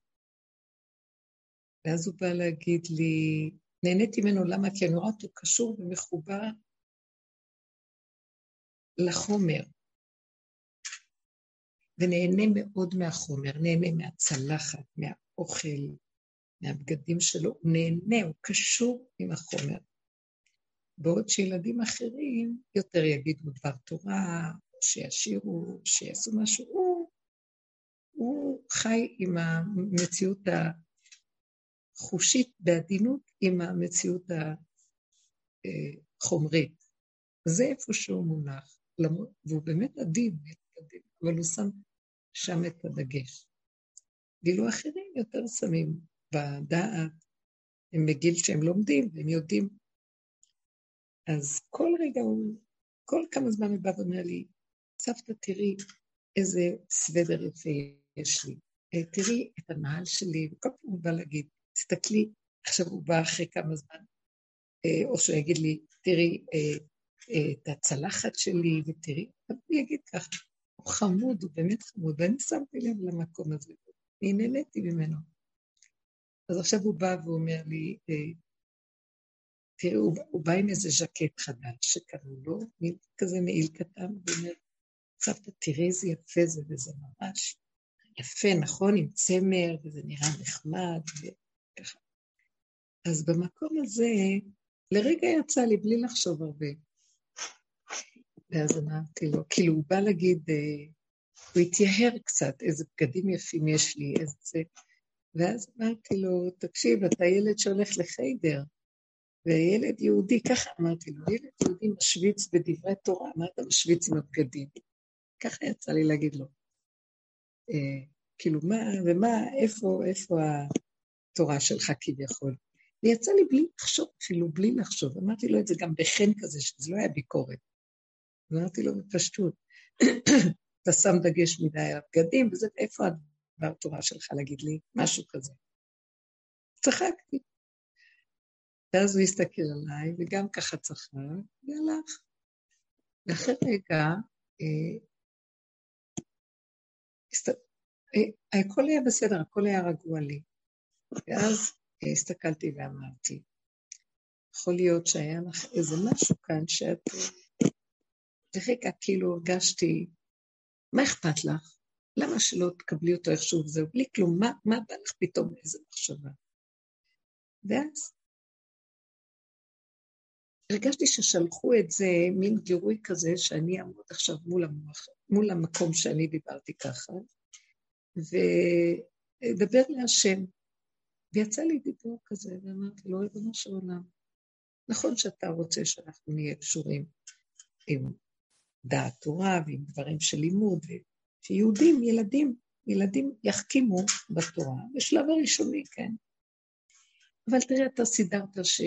ואז הוא בא להגיד לי, נהניתי ממנו, למה? כי אני רואה אותו קשור ומחובר לחומר. ונהנה מאוד מהחומר, נהנה מהצלחת, מהאוכל, מהבגדים שלו, הוא נהנה, הוא קשור עם החומר. בעוד שילדים אחרים יותר יגידו דבר תורה, שישירו, שיעשו משהו, הוא, הוא חי עם המציאות החושית בעדינות, עם המציאות החומרית. זה איפה שהוא מונח, והוא באמת עדין, אבל הוא שם שם את הדגש. ואילו אחרים יותר שמים בדעת, הם בגיל שהם לומדים והם יודעים. אז כל רגע הוא, כל כמה זמן הוא בא ואומר לי, סבתא, תראי איזה סוודר יפה יש לי. אה, תראי את הנעל שלי, וכל פעם הוא בא להגיד, תסתכלי, עכשיו הוא בא אחרי כמה זמן, אה, או שהוא יגיד לי, תראי אה, את הצלחת שלי, ותראי, הוא יגיד ככה, הוא חמוד, הוא באמת חמוד, ואני שמתי לב למקום הזה, אני נהניתי ממנו. אז עכשיו הוא בא ואומר לי, אה, תראו, הוא, הוא בא עם איזה ז'קט חדש שקראו לו, מין כזה מעיל קטן, ואומר, סבתא, תראי איזה יפה זה, וזה ממש יפה, נכון, עם צמר, וזה נראה נחמד, וככה. אז במקום הזה, לרגע יצא לי, בלי לחשוב הרבה, ואז אמרתי לו, כאילו, הוא בא להגיד, אה, הוא התייהר קצת, איזה בגדים יפים יש לי, איזה זה. ואז אמרתי לו, תקשיב, אתה ילד שהולך לחיידר, וילד יהודי, ככה אמרתי לו, ילד יהודי משוויץ בדברי תורה, מה אתה משוויץ עם הבגדים? ככה יצא לי להגיד לו. אה, כאילו, מה, ומה, איפה, איפה התורה שלך כביכול? ויצא לי בלי לחשוב, אפילו בלי לחשוב. אמרתי לו את זה גם בחן כזה, שזה לא היה ביקורת. אמרתי לו בפשטות, אתה שם דגש מדי על הבגדים, וזה, איפה הדבר תורה שלך להגיד לי? משהו כזה. צחקתי. ואז הוא הסתכל עליי, וגם ככה צחק, והלך. ואחרי רגע, אה, הסת... אה, הכל היה בסדר, הכל היה רגוע לי. ואז אה, הסתכלתי ואמרתי, יכול להיות שהיה לך איזה משהו כאן שאת לרגע כאילו הרגשתי, מה אכפת לך? למה שלא תקבלי אותו איכשהו וזהו? בלי כלום, מה, מה בא לך פתאום איזה מחשבה? ואז הרגשתי ששלחו את זה, מין גירוי כזה, שאני אעמוד עכשיו מול, המוח, מול המקום שאני דיברתי ככה, ואדבר להשם. ויצא לי דיבור כזה, ואמרתי לו, ריבונו של עולם, נכון שאתה רוצה שאנחנו נהיה קשורים עם דעת תורה ועם דברים של לימוד, שיהודים, ילדים, ילדים יחכימו בתורה, בשלב הראשוני, כן. אבל תראה, אתה סידרת ש...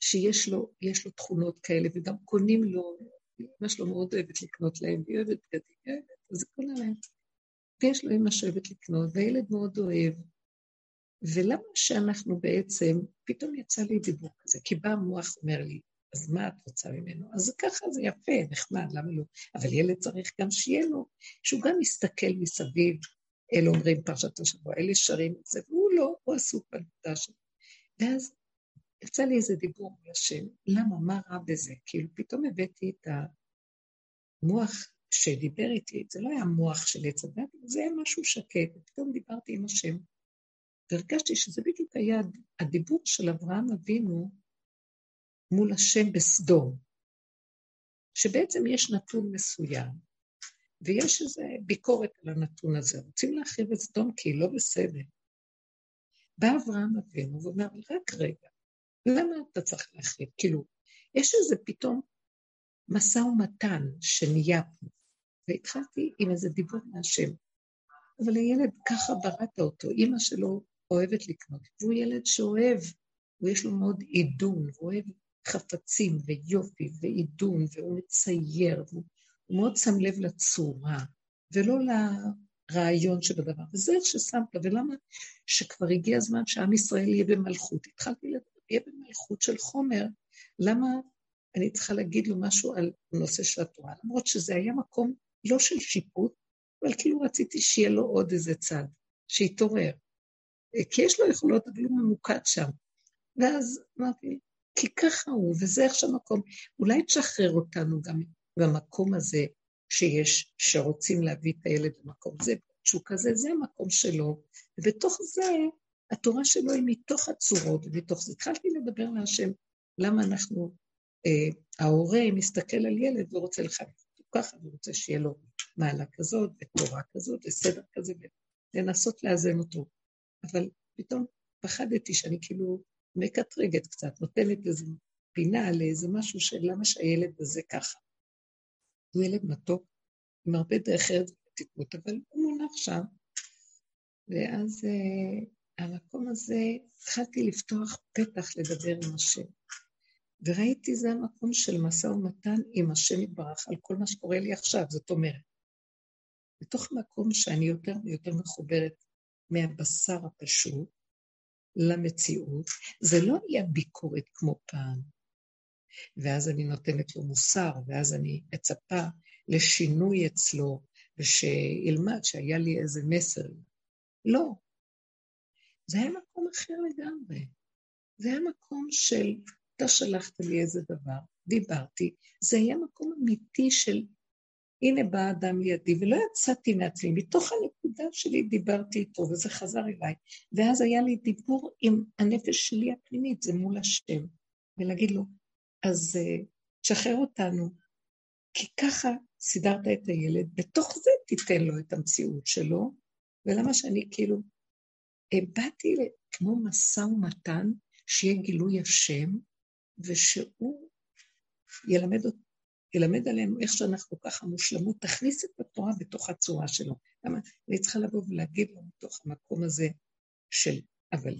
שיש לו, לו תכונות כאלה, וגם קונים לו, אמא שלו מאוד אוהבת לקנות להם, והיא אוהבת בגדים, אז היא קונה להם. ויש לו אמא שאוהבת לקנות, והילד מאוד אוהב. ולמה שאנחנו בעצם, פתאום יצא לי דיבור כזה, כי בא המוח אומר לי, אז מה את רוצה ממנו? אז ככה זה יפה, נחמד, למה לא? אבל ילד צריך גם שיהיה לו, שהוא גם יסתכל מסביב, אלה אומרים פרשת השבוע, אלה שרים את זה, והוא לא, הוא עסוק בנקודה שלו. ואז יצא לי איזה דיבור מהשם, למה, מה רע בזה? כאילו, פתאום הבאתי את המוח שדיבר איתי, זה לא היה מוח של עץ הדת, זה היה משהו שקט, ופתאום דיברתי עם השם, והרגשתי שזה בדיוק היה הדיבור של אברהם אבינו, מול השם בסדום, שבעצם יש נתון מסוים, ויש איזו ביקורת על הנתון הזה. רוצים להחריב את סדום כי היא לא בסדר. בא אברהם אבינו ואומר, רק רגע, למה אתה צריך להחליט? כאילו, יש איזה פתאום משא ומתן שנהיה פה, והתחלתי עם איזה דיבור מהשם. אבל הילד, ככה בראת אותו, אימא שלו אוהבת לקנות, והוא ילד שאוהב, ויש לו מאוד עידון, הוא אוהב חפצים ויופי ועידון, והוא מצייר, והוא מאוד שם לב לצורה, ולא לרעיון שבדבר. וזה ששמת, ולמה שכבר הגיע הזמן שעם ישראל יהיה במלכות. התחלתי לדבר, יהיה במלכות של חומר, למה אני צריכה להגיד לו משהו על נושא של התורה, למרות שזה היה מקום לא של שיפוט, אבל כאילו רציתי שיהיה לו עוד איזה צד, שיתעורר. כי יש לו יכולות, אבל הוא ממוקד שם. ואז אמרתי, כי ככה הוא, וזה איך שהמקום, אולי תשחרר אותנו גם במקום הזה שיש, שרוצים להביא את הילד למקום זה, שהוא כזה, זה המקום שלו, ובתוך זה, התורה שלו היא מתוך הצורות, ומתוך זה התחלתי לדבר להשם, למה אנחנו, אה, ההורה מסתכל על ילד ורוצה לחנך אותו ככה, ורוצה שיהיה לו מעלה כזאת, ותורה כזאת, וסדר כזה, ולנסות לאזן אותו. אבל פתאום פחדתי שאני כאילו מקטרגת קצת, נותנת איזו פינה לאיזה משהו של למה שהילד הזה ככה. הוא ילד מתוק, עם הרבה דרך ארץ ותקות, אבל הוא מונח שם. ואז uh, המקום הזה, התחלתי לפתוח פתח לדבר עם השם. וראיתי זה המקום של משא ומתן עם השם יתברך על כל מה שקורה לי עכשיו, זאת אומרת, בתוך מקום שאני יותר ויותר מחוברת מהבשר הפשוט למציאות, זה לא היה ביקורת כמו פעם. ואז אני נותנת לו מוסר, ואז אני מצפה לשינוי אצלו, ושילמד שהיה לי איזה מסר. לא. זה היה מקום אחר לגמרי. זה היה מקום של, אתה שלחת לי איזה דבר, דיברתי, זה היה מקום אמיתי של הנה בא אדם לידי, ולא יצאתי מעצמי, מתוך הנקודה שלי דיברתי איתו, וזה חזר אליי, ואז היה לי דיבור עם הנפש שלי הפנימית, זה מול השם, ולהגיד לו, אז uh, תשחרר אותנו, כי ככה סידרת את הילד, בתוך זה תיתן לו את המציאות שלו, ולמה שאני כאילו, באתי כמו משא ומתן, שיהיה גילוי השם, ושהוא ילמד אותי. ילמד עלינו איך שאנחנו ככה מושלמות, תכניס את התורה בתוך הצורה שלו. למה? אני צריכה לבוא ולהגיד לו מתוך המקום הזה של, אבל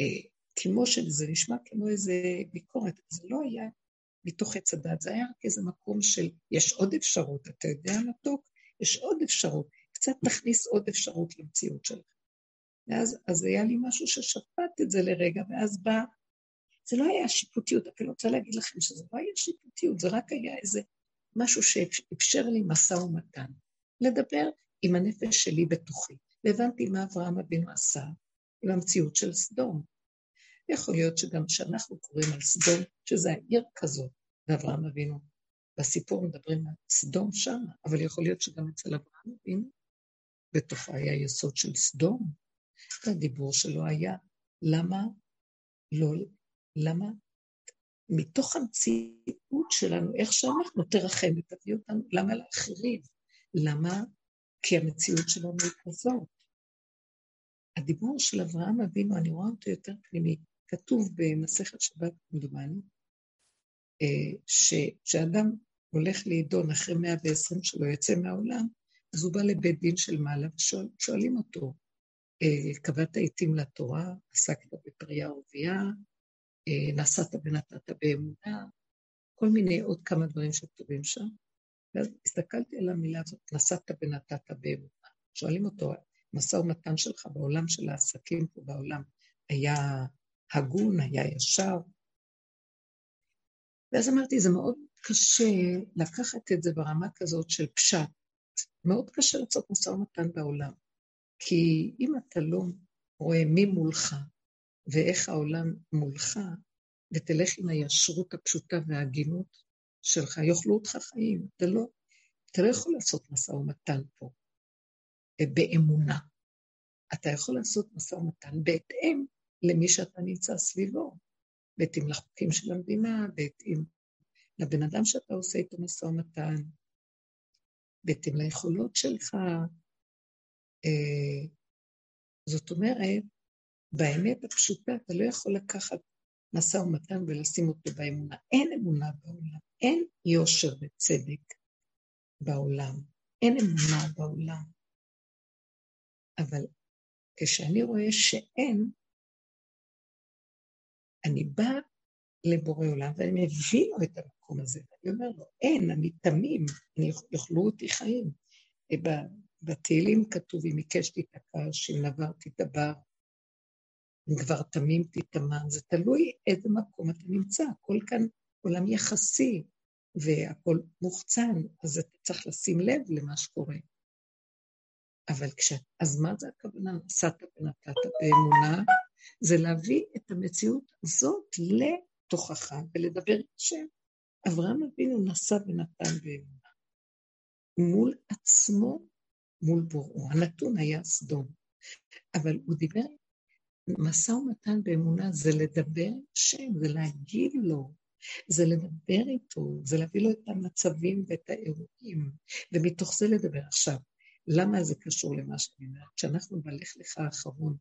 אה, כמו שזה נשמע כמו איזה ביקורת, זה לא היה מתוך עץ הדת, זה היה רק איזה מקום של, יש עוד אפשרות, אתה יודע מתוק? יש עוד אפשרות, קצת תכניס עוד אפשרות למציאות שלך. ואז אז היה לי משהו ששפט את זה לרגע, ואז בא זה לא היה שיפוטיות, אני רוצה להגיד לכם שזה לא היה שיפוטיות, זה רק היה איזה משהו שאפשר לי משא ומתן. לדבר עם הנפש שלי בתוכי. והבנתי מה אברהם אבינו עשה עם המציאות של סדום. יכול להיות שגם כשאנחנו קוראים על סדום, שזה העיר כזאת, ואברהם אבינו, בסיפור מדברים על סדום שם, אבל יכול להיות שגם אצל אברהם אבינו, בתוכה היה יסוד של סדום, והדיבור שלו היה, למה לא למה? מתוך המציאות שלנו, איך שאנחנו, תרחם ותביא אותנו, למה לאחרים? למה? כי המציאות שלנו היא כזאת. הדיבור של אברהם אבינו, אני רואה אותו יותר פנימי, כתוב במסכת שבת כמדומני, אה, שכשאדם הולך להידון אחרי 120 שלו, יוצא מהעולם, אז הוא בא לבית דין של מעלה ושואלים אותו, אה, קבעת עיתים לתורה, עסקת בפריה ורבייה, נשאת ונתת באמונה, כל מיני עוד כמה דברים שכתובים שם. ואז הסתכלתי על המילה הזאת, נשאת ונתת באמונה. שואלים אותו, משא ומתן שלך בעולם של העסקים פה בעולם היה הגון, היה ישר? ואז אמרתי, זה מאוד קשה לקחת את זה ברמה כזאת של פשט. מאוד קשה לעשות משא ומתן בעולם. כי אם אתה לא רואה מי מולך, ואיך העולם מולך, ותלך עם הישרות הפשוטה וההגינות שלך, יאכלו אותך חיים. אתה לא, אתה לא יכול לעשות משא ומתן פה אה, באמונה. אתה יכול לעשות משא ומתן בהתאם למי שאתה נמצא סביבו, בהתאם לחוקים של המדינה, בהתאם לבן אדם שאתה עושה איתו משא ומתן, בהתאם ליכולות שלך. אה, זאת אומרת, באמת הפשוטה, אתה לא יכול לקחת משא ומתן ולשים אותו באמונה. אין אמונה בעולם, אין יושר וצדק בעולם, אין אמונה בעולם. אבל כשאני רואה שאין, אני באה לבורא עולם ואני מבין לו את המקום הזה, ואני אומר לו, אין, אני תמים, אני יאכלו אותי חיים. בתהילים כתוב, אם עיקש תיתקע, שאם נבר תדבר, אם כבר תמים תיטמע, זה תלוי איזה מקום אתה נמצא, הכל כאן עולם יחסי, והכל מוחצן, אז אתה צריך לשים לב למה שקורה. אבל כש... אז מה זה הכוונה? נסעת ונתת באמונה? זה להביא את המציאות הזאת לתוכך ולדבר עם השם. אברהם אבינו נסע ונתן באמונה. מול עצמו, מול בוראו. הנתון היה סדום. אבל הוא דיבר, משא ומתן באמונה זה לדבר השם, זה להגיד לו, זה לדבר איתו, זה להביא לו את המצבים ואת האירועים, ומתוך זה לדבר. עכשיו, למה זה קשור למה שאני אומרת? כשאנחנו בלך לך האחרון,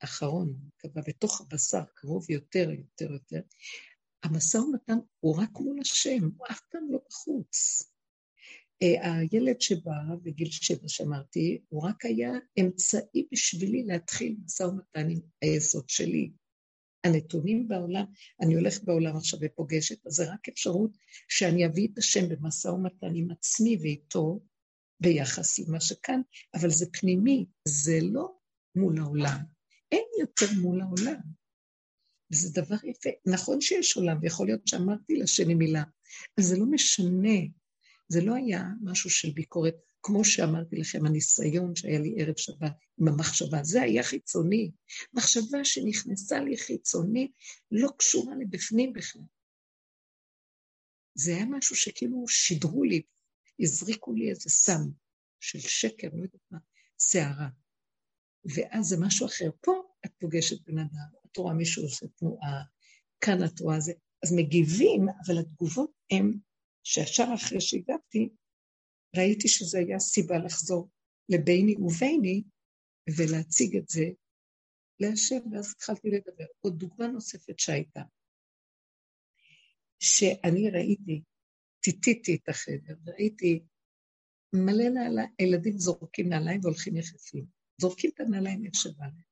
האחרון, בתוך הבשר, קרוב יותר, יותר, יותר, המשא ומתן הוא רק מול השם, הוא אף פעם לא בחוץ. אה, הילד שבא בגיל שבע שאמרתי, הוא רק היה אמצעי בשבילי להתחיל משא ומתן עם היסוד שלי. הנתונים בעולם, אני הולכת בעולם עכשיו ופוגשת, אז זה רק אפשרות שאני אביא את השם במשא ומתן עם עצמי ואיתו ביחס למה שכאן, אבל זה פנימי, זה לא מול העולם. אין יותר מול העולם. וזה דבר יפה. נכון שיש עולם, ויכול להיות שאמרתי לשני מילה, אבל זה לא משנה. זה לא היה משהו של ביקורת, כמו שאמרתי לכם, הניסיון שהיה לי ערב שבת עם המחשבה, זה היה חיצוני. מחשבה שנכנסה לי חיצוני, לא קשורה לבפנים בכלל. זה היה משהו שכאילו שידרו לי, הזריקו לי איזה סם של שקר, לא יודעת מה, שערה. ואז זה משהו אחר. פה את פוגשת בן אדם, את רואה מישהו עושה תנועה, כאן את רואה זה, אז מגיבים, אבל התגובות הן שישר אחרי שהגבתי, ראיתי שזה היה סיבה לחזור לביני וביני ולהציג את זה להשם, ואז התחלתי לדבר. עוד דוגמה נוספת שהייתה, שאני ראיתי, טיטיתי את החדר, ראיתי מלא נעליים, הילדים זורקים נעליים והולכים יחפים. זורקים את הנעליים איך שבא להם.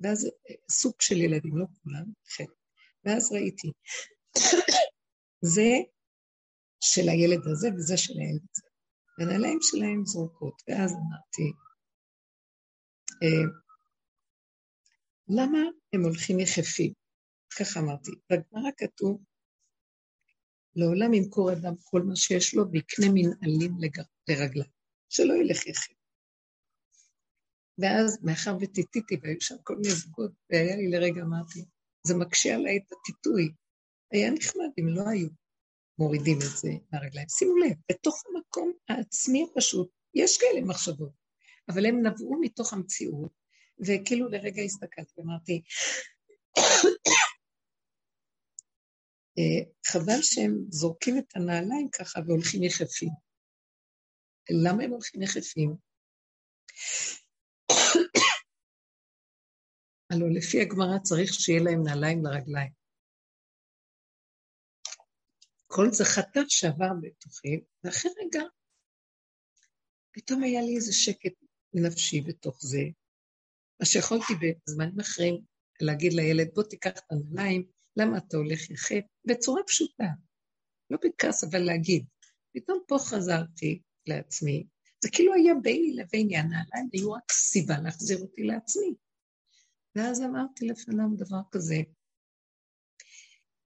ואז סוג של ילדים, לא כולם, חלק. ואז ראיתי, זה של הילד הזה וזה של הילד הזה. והנעליים שלהם זרוקות. ואז אמרתי, אה, למה הם הולכים יחפים? ככה אמרתי. בגמרא כתוב, לעולם ימכור אדם כל מה שיש לו ויקנה מנעלים לרגליו, שלא ילך יחף. ואז, מאחר וטיטיתי, והיו שם כל מיני זוגות, והיה לי לרגע, אמרתי, זה מקשה עליי את הטיטוי. היה נחמד אם לא היו מורידים את זה מהרגליים. שימו לב, בתוך המקום העצמי הפשוט, יש כאלה מחשבות, אבל הם נבעו מתוך המציאות, וכאילו לרגע הסתכלתי ואמרתי, אה, חבל שהם זורקים את הנעליים ככה והולכים יחפים. למה הם הולכים יחפים? הלוא לפי הגמרא צריך שיהיה להם נעליים לרגליים. כל זה חטף שעבר בתוכי, ואחרי רגע, פתאום היה לי איזה שקט נפשי בתוך זה, מה שיכולתי בזמנים אחרים להגיד לילד, בוא תיקח את הנעליים, למה אתה הולך יחף? בצורה פשוטה, לא בכעס, אבל להגיד. פתאום פה חזרתי לעצמי, זה כאילו היה ביני לביני, הנעליים היו רק סיבה להחזיר אותי לעצמי. ואז אמרתי לפניו דבר כזה,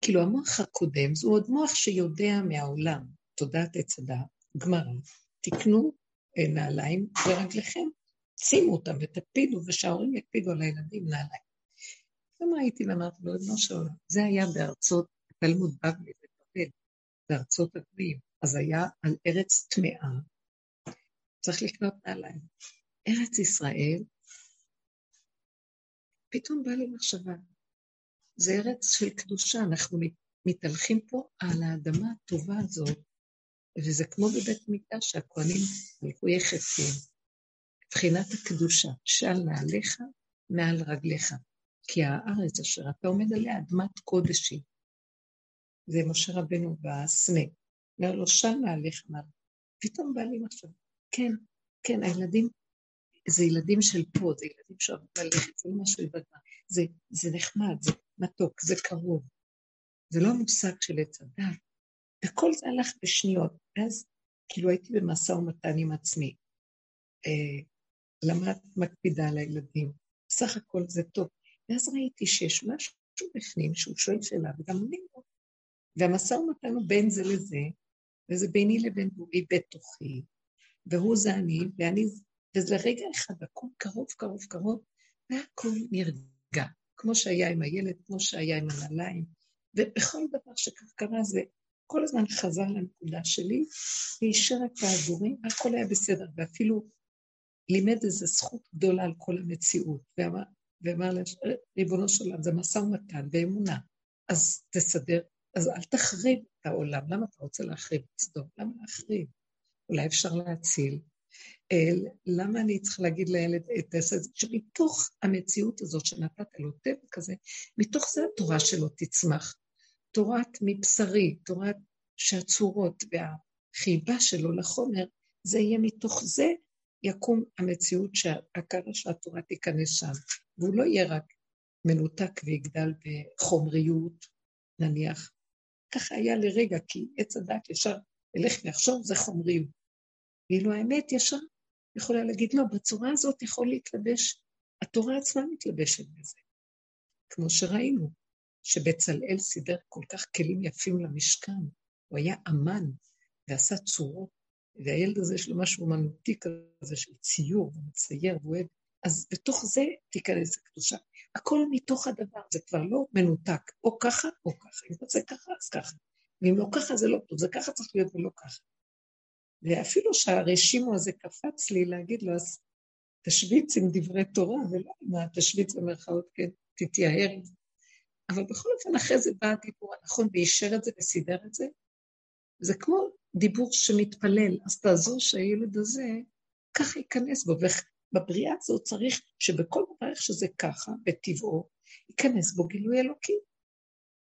כאילו המוח הקודם זה עוד מוח שיודע מהעולם, תודעת עץ הדת, גמרא, תקנו נעליים ברגליכם, שימו אותם ותקפידו, ושההורים יקפידו על הילדים נעליים. גם ראיתי ואמרתי לו, אדמו של זה היה בארצות, תלמוד בבלי ובבל, בארצות הגבוהים, אז היה על ארץ טמאה, צריך לקנות נעליים. ארץ ישראל, פתאום בא לי מחשבה, זה ארץ של קדושה, אנחנו מתהלכים פה על האדמה הטובה הזאת, וזה כמו בבית מקדש שהכוהנים הלכו יחפים. מבחינת הקדושה, של נעליך מעל רגליך. כי הארץ אשר אתה עומד עליה, אדמת קודש היא. זה משה רבנו בסנה. אומר לו, שם נעליך מעל. פתאום בא לי מחשב, כן, כן, הילדים, זה ילדים של פה, זה ילדים שאוהבים ללכת, זה לא משהו יבדמה. זה, זה נחמד, זה מתוק, זה קרוב. זה לא המושג של עץ הדת. וכל זה הלך בשניות. ואז כאילו הייתי במשא ומתן עם עצמי. אה, למה מקפידה על הילדים? בסך הכל זה טוב. ואז ראיתי שיש משהו בפנים שהוא שואל שאלה, וגם אני לא. והמשא ומתן הוא בין זה לזה, וזה ביני לבין בורי בתוכי, והוא זה אני, ואני, וזה רגע אחד, הכל קרוב, קרוב, קרוב, והכל נרגע, כמו שהיה עם הילד, כמו שהיה עם הנעליים, ובכל דבר שכך קרה זה כל הזמן חזר לנקודה שלי, ואישר את העבורים, והכל היה בסדר, ואפילו לימד איזו זכות גדולה על כל המציאות, ואמר, ואמר לה, ריבונו של עולם, זה משא ומתן ואמונה, אז תסדר, אז אל תחריב את העולם, למה אתה רוצה להחריב את סדום? למה להחריב? אולי אפשר להציל. אל, למה אני צריכה להגיד לילד, את זה? שמתוך המציאות הזאת שנתת לו טבע כזה, מתוך זה התורה שלו תצמח. תורת מבשרי, תורת שהצורות והחיבה שלו לחומר, זה יהיה מתוך זה יקום המציאות שהכרה של התורה תיכנס שם, והוא לא יהיה רק מנותק ויגדל בחומריות, נניח. ככה היה לרגע, כי עץ הדת ישר ילך ויחשוב, זה חומריות. ואילו האמת ישר יכולה להגיד, לא, בצורה הזאת יכול להתלבש, התורה עצמה מתלבשת בזה. כמו שראינו, שבצלאל סידר כל כך כלים יפים למשכן. הוא היה אמן ועשה צורות, והילד הזה יש לו משהו אומנותי כזה של ציור ומצייר ואוהב, אז בתוך זה תיכנס הקדושה. הכל מתוך הדבר, זה כבר לא מנותק, או ככה או ככה. אם זה ככה, אז ככה. ואם לא ככה, זה לא טוב, זה ככה צריך להיות ולא ככה. ואפילו שהרשימו הזה קפץ לי להגיד לו, אז תשוויץ עם דברי תורה, ולא מה, תשוויץ במרכאות, כן, תתייער עם זה. אבל בכל אופן, אחרי זה בא הדיבור הנכון ואישר את זה וסידר את זה. זה כמו דיבור שמתפלל, אז תעזור שהילד הזה ככה ייכנס בו, ובבריאה הזאת צריך שבכל דבר איך שזה ככה, בטבעו, ייכנס בו גילוי אלוקי.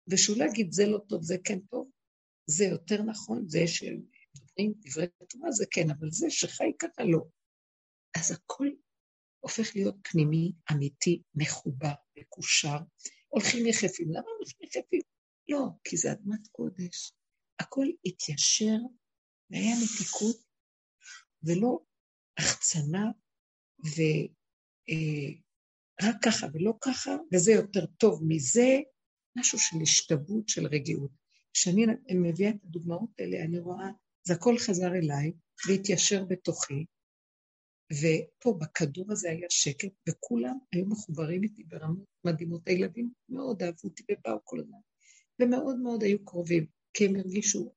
ושהוא לא יגיד, זה לא טוב, זה כן טוב, זה יותר נכון, זה שמדברים דברי תורה, זה כן, אבל זה שחי ככה לא. אז הכל הופך להיות פנימי, אמיתי, מחובר, מקושר, הולכים יחפים. למה הולכים יחפים? לא, כי זה אדמת קודש. הכל התיישר והיה מתיקות, ולא החצנה, ורק אה, ככה ולא ככה, וזה יותר טוב מזה, משהו של השתוות, של רגיעות. כשאני מביאה את הדוגמאות האלה, אני רואה, זה הכל חזר אליי והתיישר בתוכי, ופה בכדור הזה היה שקט, וכולם היו מחוברים איתי ברמות מדהימות. הילדים מאוד אהבו אותי ובאו כל הזמן, ומאוד מאוד היו קרובים, כי הם הרגישו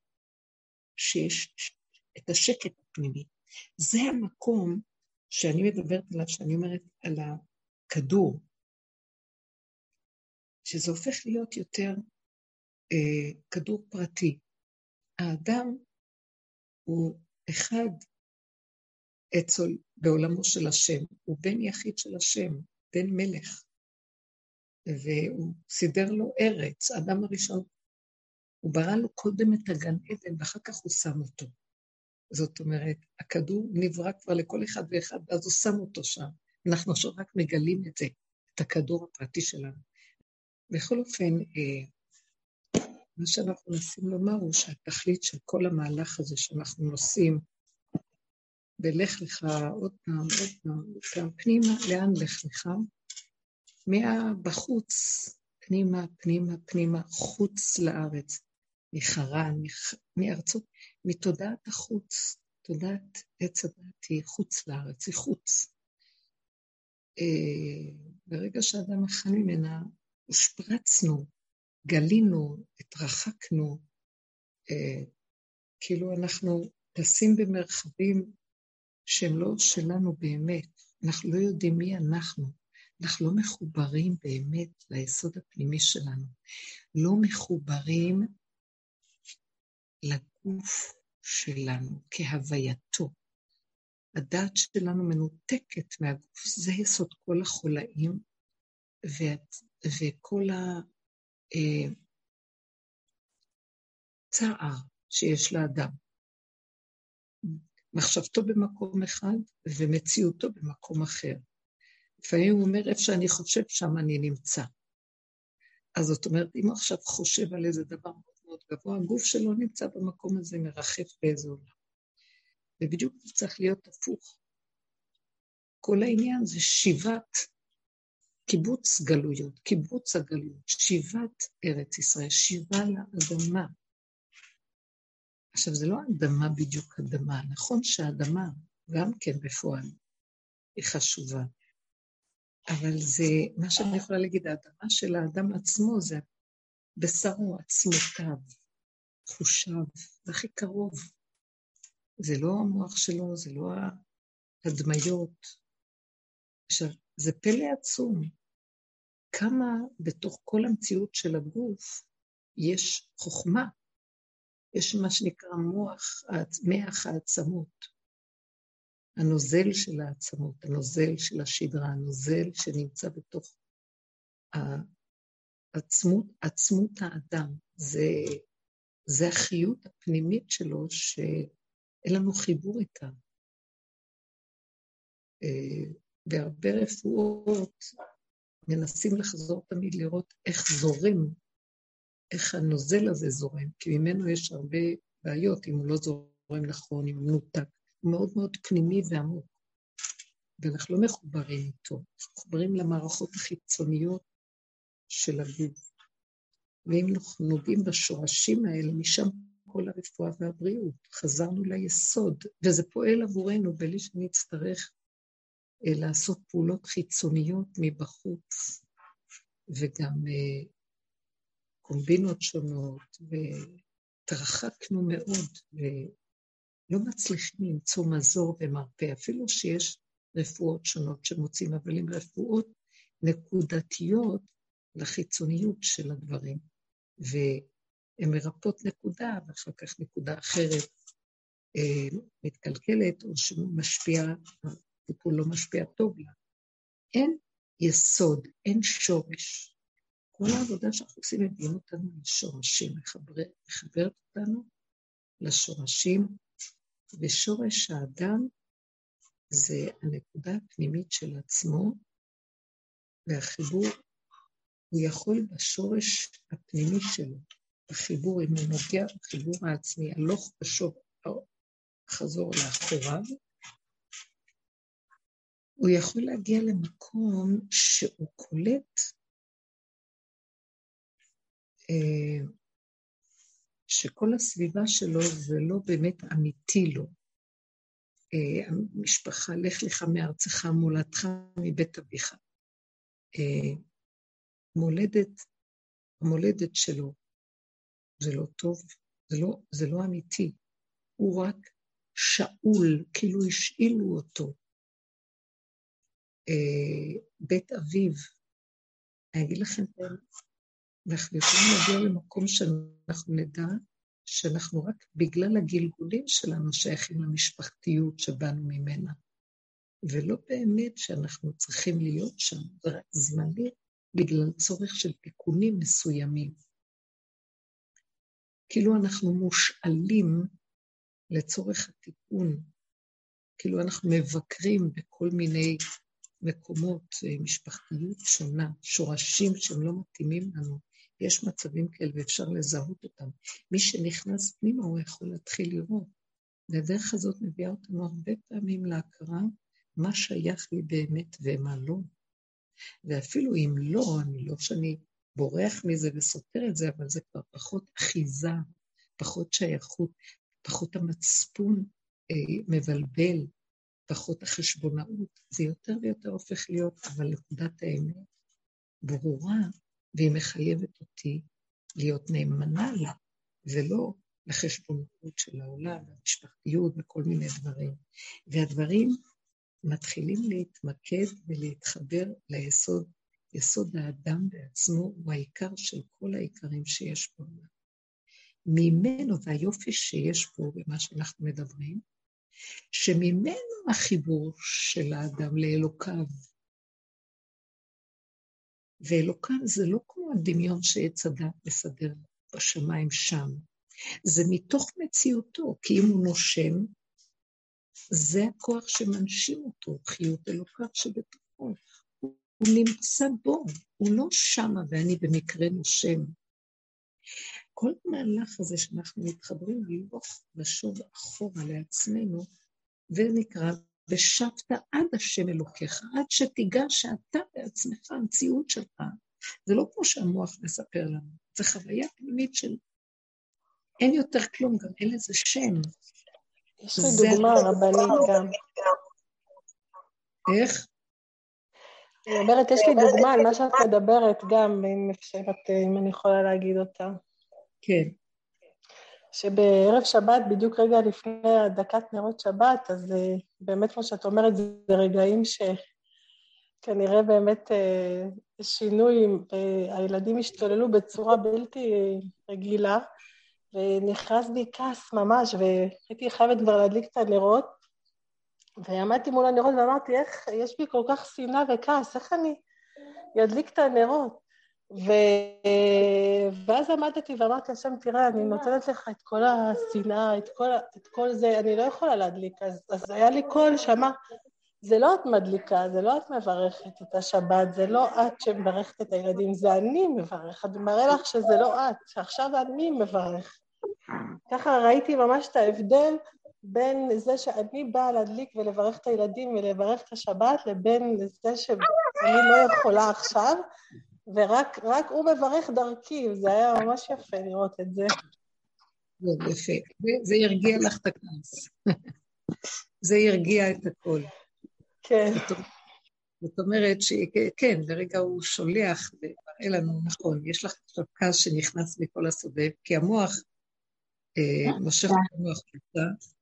שיש את השקט הפנימי. זה המקום שאני מדברת עליו, שאני אומרת על הכדור, שזה הופך להיות יותר אה, כדור פרטי. האדם הוא אחד אצל בעולמו של השם, הוא בן יחיד של השם, בן מלך. והוא סידר לו ארץ, האדם הראשון, הוא ברא לו קודם את הגן עדן ואחר כך הוא שם אותו. זאת אומרת, הכדור נברא כבר לכל אחד ואחד, ואז הוא שם אותו שם. אנחנו עכשיו רק מגלים את זה, את הכדור הפרטי שלנו. בכל אופן, אה, מה שאנחנו מנסים לומר הוא שהתכלית של כל המהלך הזה שאנחנו נוסעים ולך לך עוד פעם, עוד פעם, עוד פעם, פנימה, לאן לך לך? מהבחוץ, פנימה, פנימה, פנימה, חוץ לארץ, מחרן, מארצות, מתודעת החוץ, תודעת עץ הדת היא חוץ לארץ, היא חוץ. אה, ברגע שאדם אכל ממנה, הושפרצנו, גלינו, התרחקנו, אה, כאילו אנחנו טסים במרחבים שהם לא שלנו באמת. אנחנו לא יודעים מי אנחנו. אנחנו לא מחוברים באמת ליסוד הפנימי שלנו. לא מחוברים לגוף שלנו כהווייתו. הדעת שלנו מנותקת מהגוף, זה יסוד כל החולאים, וכל אה, שיש לאדם. מחשבתו במקום אחד ומציאותו במקום אחר. לפעמים הוא אומר, איפה שאני חושב, שם אני נמצא. אז זאת אומרת, אם הוא עכשיו חושב על איזה דבר מאוד מאוד גבוה, הגוף שלו נמצא במקום הזה, מרחף באיזה עולם. ובדיוק זה צריך להיות הפוך. כל העניין זה שיבת קיבוץ גלויות, קיבוץ הגלויות, שיבת ארץ ישראל, שיבה לאדמה. עכשיו, זה לא אדמה בדיוק אדמה, נכון שהאדמה גם כן בפועל היא חשובה, אבל זה, מה שאני יכולה להגיד, האדמה של האדם עצמו זה בשרו, עצמותיו, חושיו, זה הכי קרוב. זה לא המוח שלו, זה לא הדמיות. עכשיו, זה פלא עצום. כמה בתוך כל המציאות של הגוף יש חוכמה, יש מה שנקרא מוח, מח העצמות. הנוזל של העצמות, הנוזל של השדרה, הנוזל שנמצא בתוך העצמות, עצמות האדם. זה, זה החיות הפנימית שלו שאין לנו חיבור איתה. אה, בהרבה רפואות מנסים לחזור תמיד לראות איך זורם, איך הנוזל הזה זורם, כי ממנו יש הרבה בעיות אם הוא לא זורם נכון, אם הוא מנותק. הוא מאוד מאוד פנימי ועמוק, ואנחנו לא מחוברים איתו, אנחנו מחוברים למערכות החיצוניות של הגוף. ואם אנחנו נוגעים בשורשים האלה, משם כל הרפואה והבריאות. חזרנו ליסוד, וזה פועל עבורנו בלי שנצטרך לעשות פעולות חיצוניות מבחוץ, וגם אה, קומבינות שונות, והתרחקנו מאוד, לא מצליחים למצוא מזור ומרפא, אפילו שיש רפואות שונות שמוצאים, אבל הן רפואות נקודתיות לחיצוניות של הדברים. והן מרפאות נקודה, ואחר כך נקודה אחרת אה, מתקלקלת, או שמשפיע, הטיפול לא משפיע טוב לה. אין יסוד, אין שורש. כל העבודה שאנחנו עושים מביאים אותנו לשורשים, מחברת אותנו לשורשים ושורש האדם זה הנקודה הפנימית של עצמו, והחיבור, הוא יכול בשורש הפנימי שלו, בחיבור, אם הוא נוגע בחיבור העצמי, הלוך ושוב, חזור לאחוריו, הוא יכול להגיע למקום שהוא קולט אה, שכל הסביבה שלו זה לא באמת אמיתי לו. אה, המשפחה, לך לך מארצך, מולדתך מבית אביך. אה, מולדת, המולדת שלו, זה לא טוב, זה לא, זה לא אמיתי. הוא רק שאול, כאילו השאילו אותו. אה, בית אביו, אני אגיד לכם אנחנו יכולים להגיע למקום שאנחנו נדע שאנחנו רק בגלל הגלגולים שלנו שייכים למשפחתיות שבאנו ממנה, ולא באמת שאנחנו צריכים להיות שם, זה רק זמני בגלל צורך של תיקונים מסוימים. כאילו אנחנו מושאלים לצורך התיקון, כאילו אנחנו מבקרים בכל מיני מקומות, אה, משפחתיות שונה, שורשים שהם לא מתאימים לנו, יש מצבים כאלה ואפשר לזהות אותם. מי שנכנס פנימה, הוא יכול להתחיל לראות. והדרך הזאת מביאה אותנו הרבה פעמים להכרה מה שייך לי באמת ומה לא. ואפילו אם לא, אני לא שאני בורח מזה וסותר את זה, אבל זה כבר פחות אחיזה, פחות שייכות, פחות המצפון אה, מבלבל, פחות החשבונאות. זה יותר ויותר הופך להיות, אבל נקודת האמת ברורה, והיא מחייבת אותי להיות נאמנה לה, ולא לחשבונאות של העולם, המשפחתיות וכל מיני דברים. והדברים מתחילים להתמקד ולהתחבר ליסוד. יסוד האדם בעצמו הוא העיקר של כל העיקרים שיש בעולם. ממנו, והיופי שיש פה במה שאנחנו מדברים, שממנו החיבור של האדם לאלוקיו, ואלוקם זה לא כמו הדמיון שעץ הדת מסדר בשמיים שם. זה מתוך מציאותו, כי אם הוא נושם, זה הכוח שמנשים אותו, חיות אלוקיו שבתוכו. הוא נמצא בו, הוא לא שמה ואני במקרה נושם. כל המהלך הזה שאנחנו מתחברים ללבוך, לשוב אחורה לעצמנו, ונקרא, ושבת עד השם אלוקיך, עד שתיגע שאתה בעצמך, המציאות שלך. זה לא כמו שהמוח מספר לנו, זה חוויה פנימית של אין יותר כלום, גם אין לזה שם. יש לי דוגמה רבנית גם. איך? אני אומרת, יש לי דוגמה על מה שאת מדברת גם, אם אפשרת, אם אני יכולה להגיד אותה. כן. שבערב שבת, בדיוק רגע לפני הדקת נרות שבת, אז אה, באמת, כמו שאת אומרת, זה רגעים שכנראה באמת אה, שינוי, הילדים השתוללו בצורה בלתי רגילה, ונכנס בי כעס ממש, והייתי חייבת כבר להדליק את הנרות, ועמדתי מול הנרות ואמרתי, איך, יש בי כל כך שנאה וכעס, איך אני אדליק את הנרות? ו... ואז עמדתי ואמרתי השם, תראה, אני נותנת לך את כל השנאה, את כל, את כל זה, אני לא יכולה להדליק. אז, אז היה לי קול שאמר, זה לא את מדליקה, זה לא את מברכת את השבת, זה לא את שמברכת את הילדים, זה אני. אני מראה לך שזה לא את, שעכשיו אני מברך. ככה ראיתי ממש את ההבדל בין זה שאני באה להדליק ולברך את הילדים ולברך את השבת, לבין זה שאני לא יכולה עכשיו, ורק הוא מברך דרכי, וזה היה ממש יפה לראות את זה. זה יפה. זה ירגיע לך את הכעס. זה ירגיע את הכל. כן. זאת אומרת שכן, לרגע הוא שולח ומראה לנו, נכון, יש לך עכשיו כעס שנכנס מכל הסובב, כי המוח אה, מושך את המוח קצת,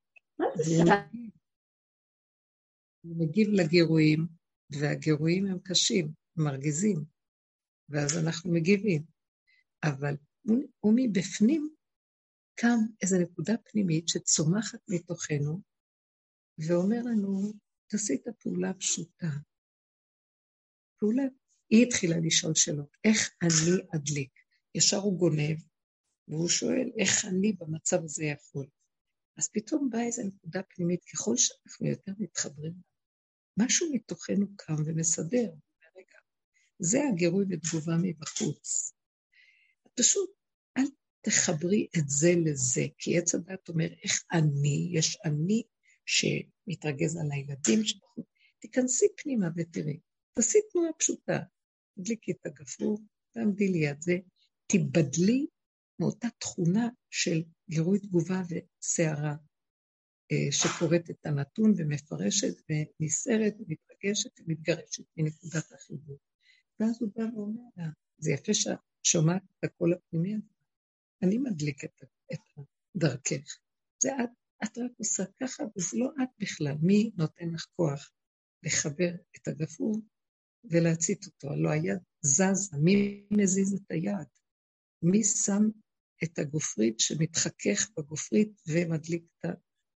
הוא מגיב לגירויים, והגירויים הם קשים, מרגיזים, ואז אנחנו מגיבים. אבל הוא מבפנים קם איזו נקודה פנימית שצומחת מתוכנו, ואומר לנו, תעשי את הפעולה הפשוטה. פעולה, היא התחילה לשאול שאלות, איך אני אדליק? ישר הוא גונב, והוא שואל, איך אני במצב הזה יכול? אז פתאום באה איזו נקודה פנימית, ככל שאנחנו יותר מתחברים, משהו מתוכנו קם ומסדר. זה הגירוי ותגובה מבחוץ. פשוט אל תחברי את זה לזה, כי עץ הדת אומר, איך אני, יש אני שמתרגז על הילדים שלך, תיכנסי פנימה ותראי, תעשי תנועה פשוטה, תדליקי את הגפרור, תעמדי ליד זה, תיבדלי מאותה תכונה של גירוי תגובה וסערה, אה, שקוראת את הנתון ומפרשת ונסערת ומתרגשת ומתגרשת מנקודת החיבור. ואז הוא בא ואומר לה, זה יפה שאת שומעת את הקול הפנימי הזה, אני מדליק את, את דרכך. זה את, את רק עושה ככה, וזה לא את בכלל. מי נותן לך כוח לחבר את הגפרור ולהצית אותו? הלוא היד זזה, מי מזיז את היד? מי שם את הגופרית שמתחכך בגופרית ומדליק את ה...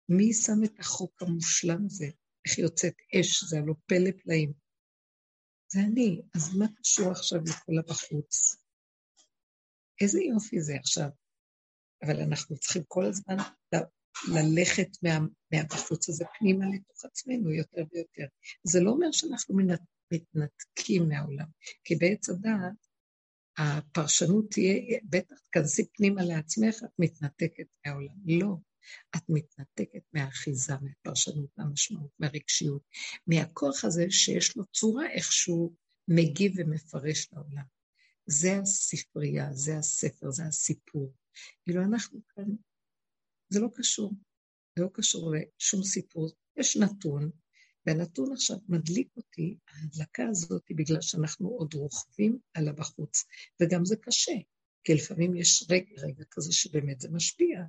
מי שם את החוק המושלם הזה? איך יוצאת אש, זה הלא פלא פלאים. זה אני, אז מה קשור עכשיו לכל הבחוץ? איזה יופי זה עכשיו. אבל אנחנו צריכים כל הזמן ללכת מה, מהבחוץ הזה פנימה לתוך עצמנו יותר ויותר. זה לא אומר שאנחנו מתנתקים מהעולם, כי בעץ הדעת הפרשנות תהיה, בטח תכנסי פנימה לעצמך, את מתנתקת מהעולם. לא, את מתנתקת מהאחיזה, מהפרשנות, מהמשמעות, מהרגשיות, מהכוח הזה שיש לו צורה איכשהו מגיב ומפרש לעולם. זה הספרייה, זה הספר, זה הסיפור. כאילו אנחנו כאן, זה לא קשור, זה לא קשור לשום סיפור. יש נתון, והנתון עכשיו מדליק אותי, ההדלקה הזאת, בגלל שאנחנו עוד רוכבים על הבחוץ, וגם זה קשה, כי לפעמים יש רגע, רגע כזה שבאמת זה משפיע.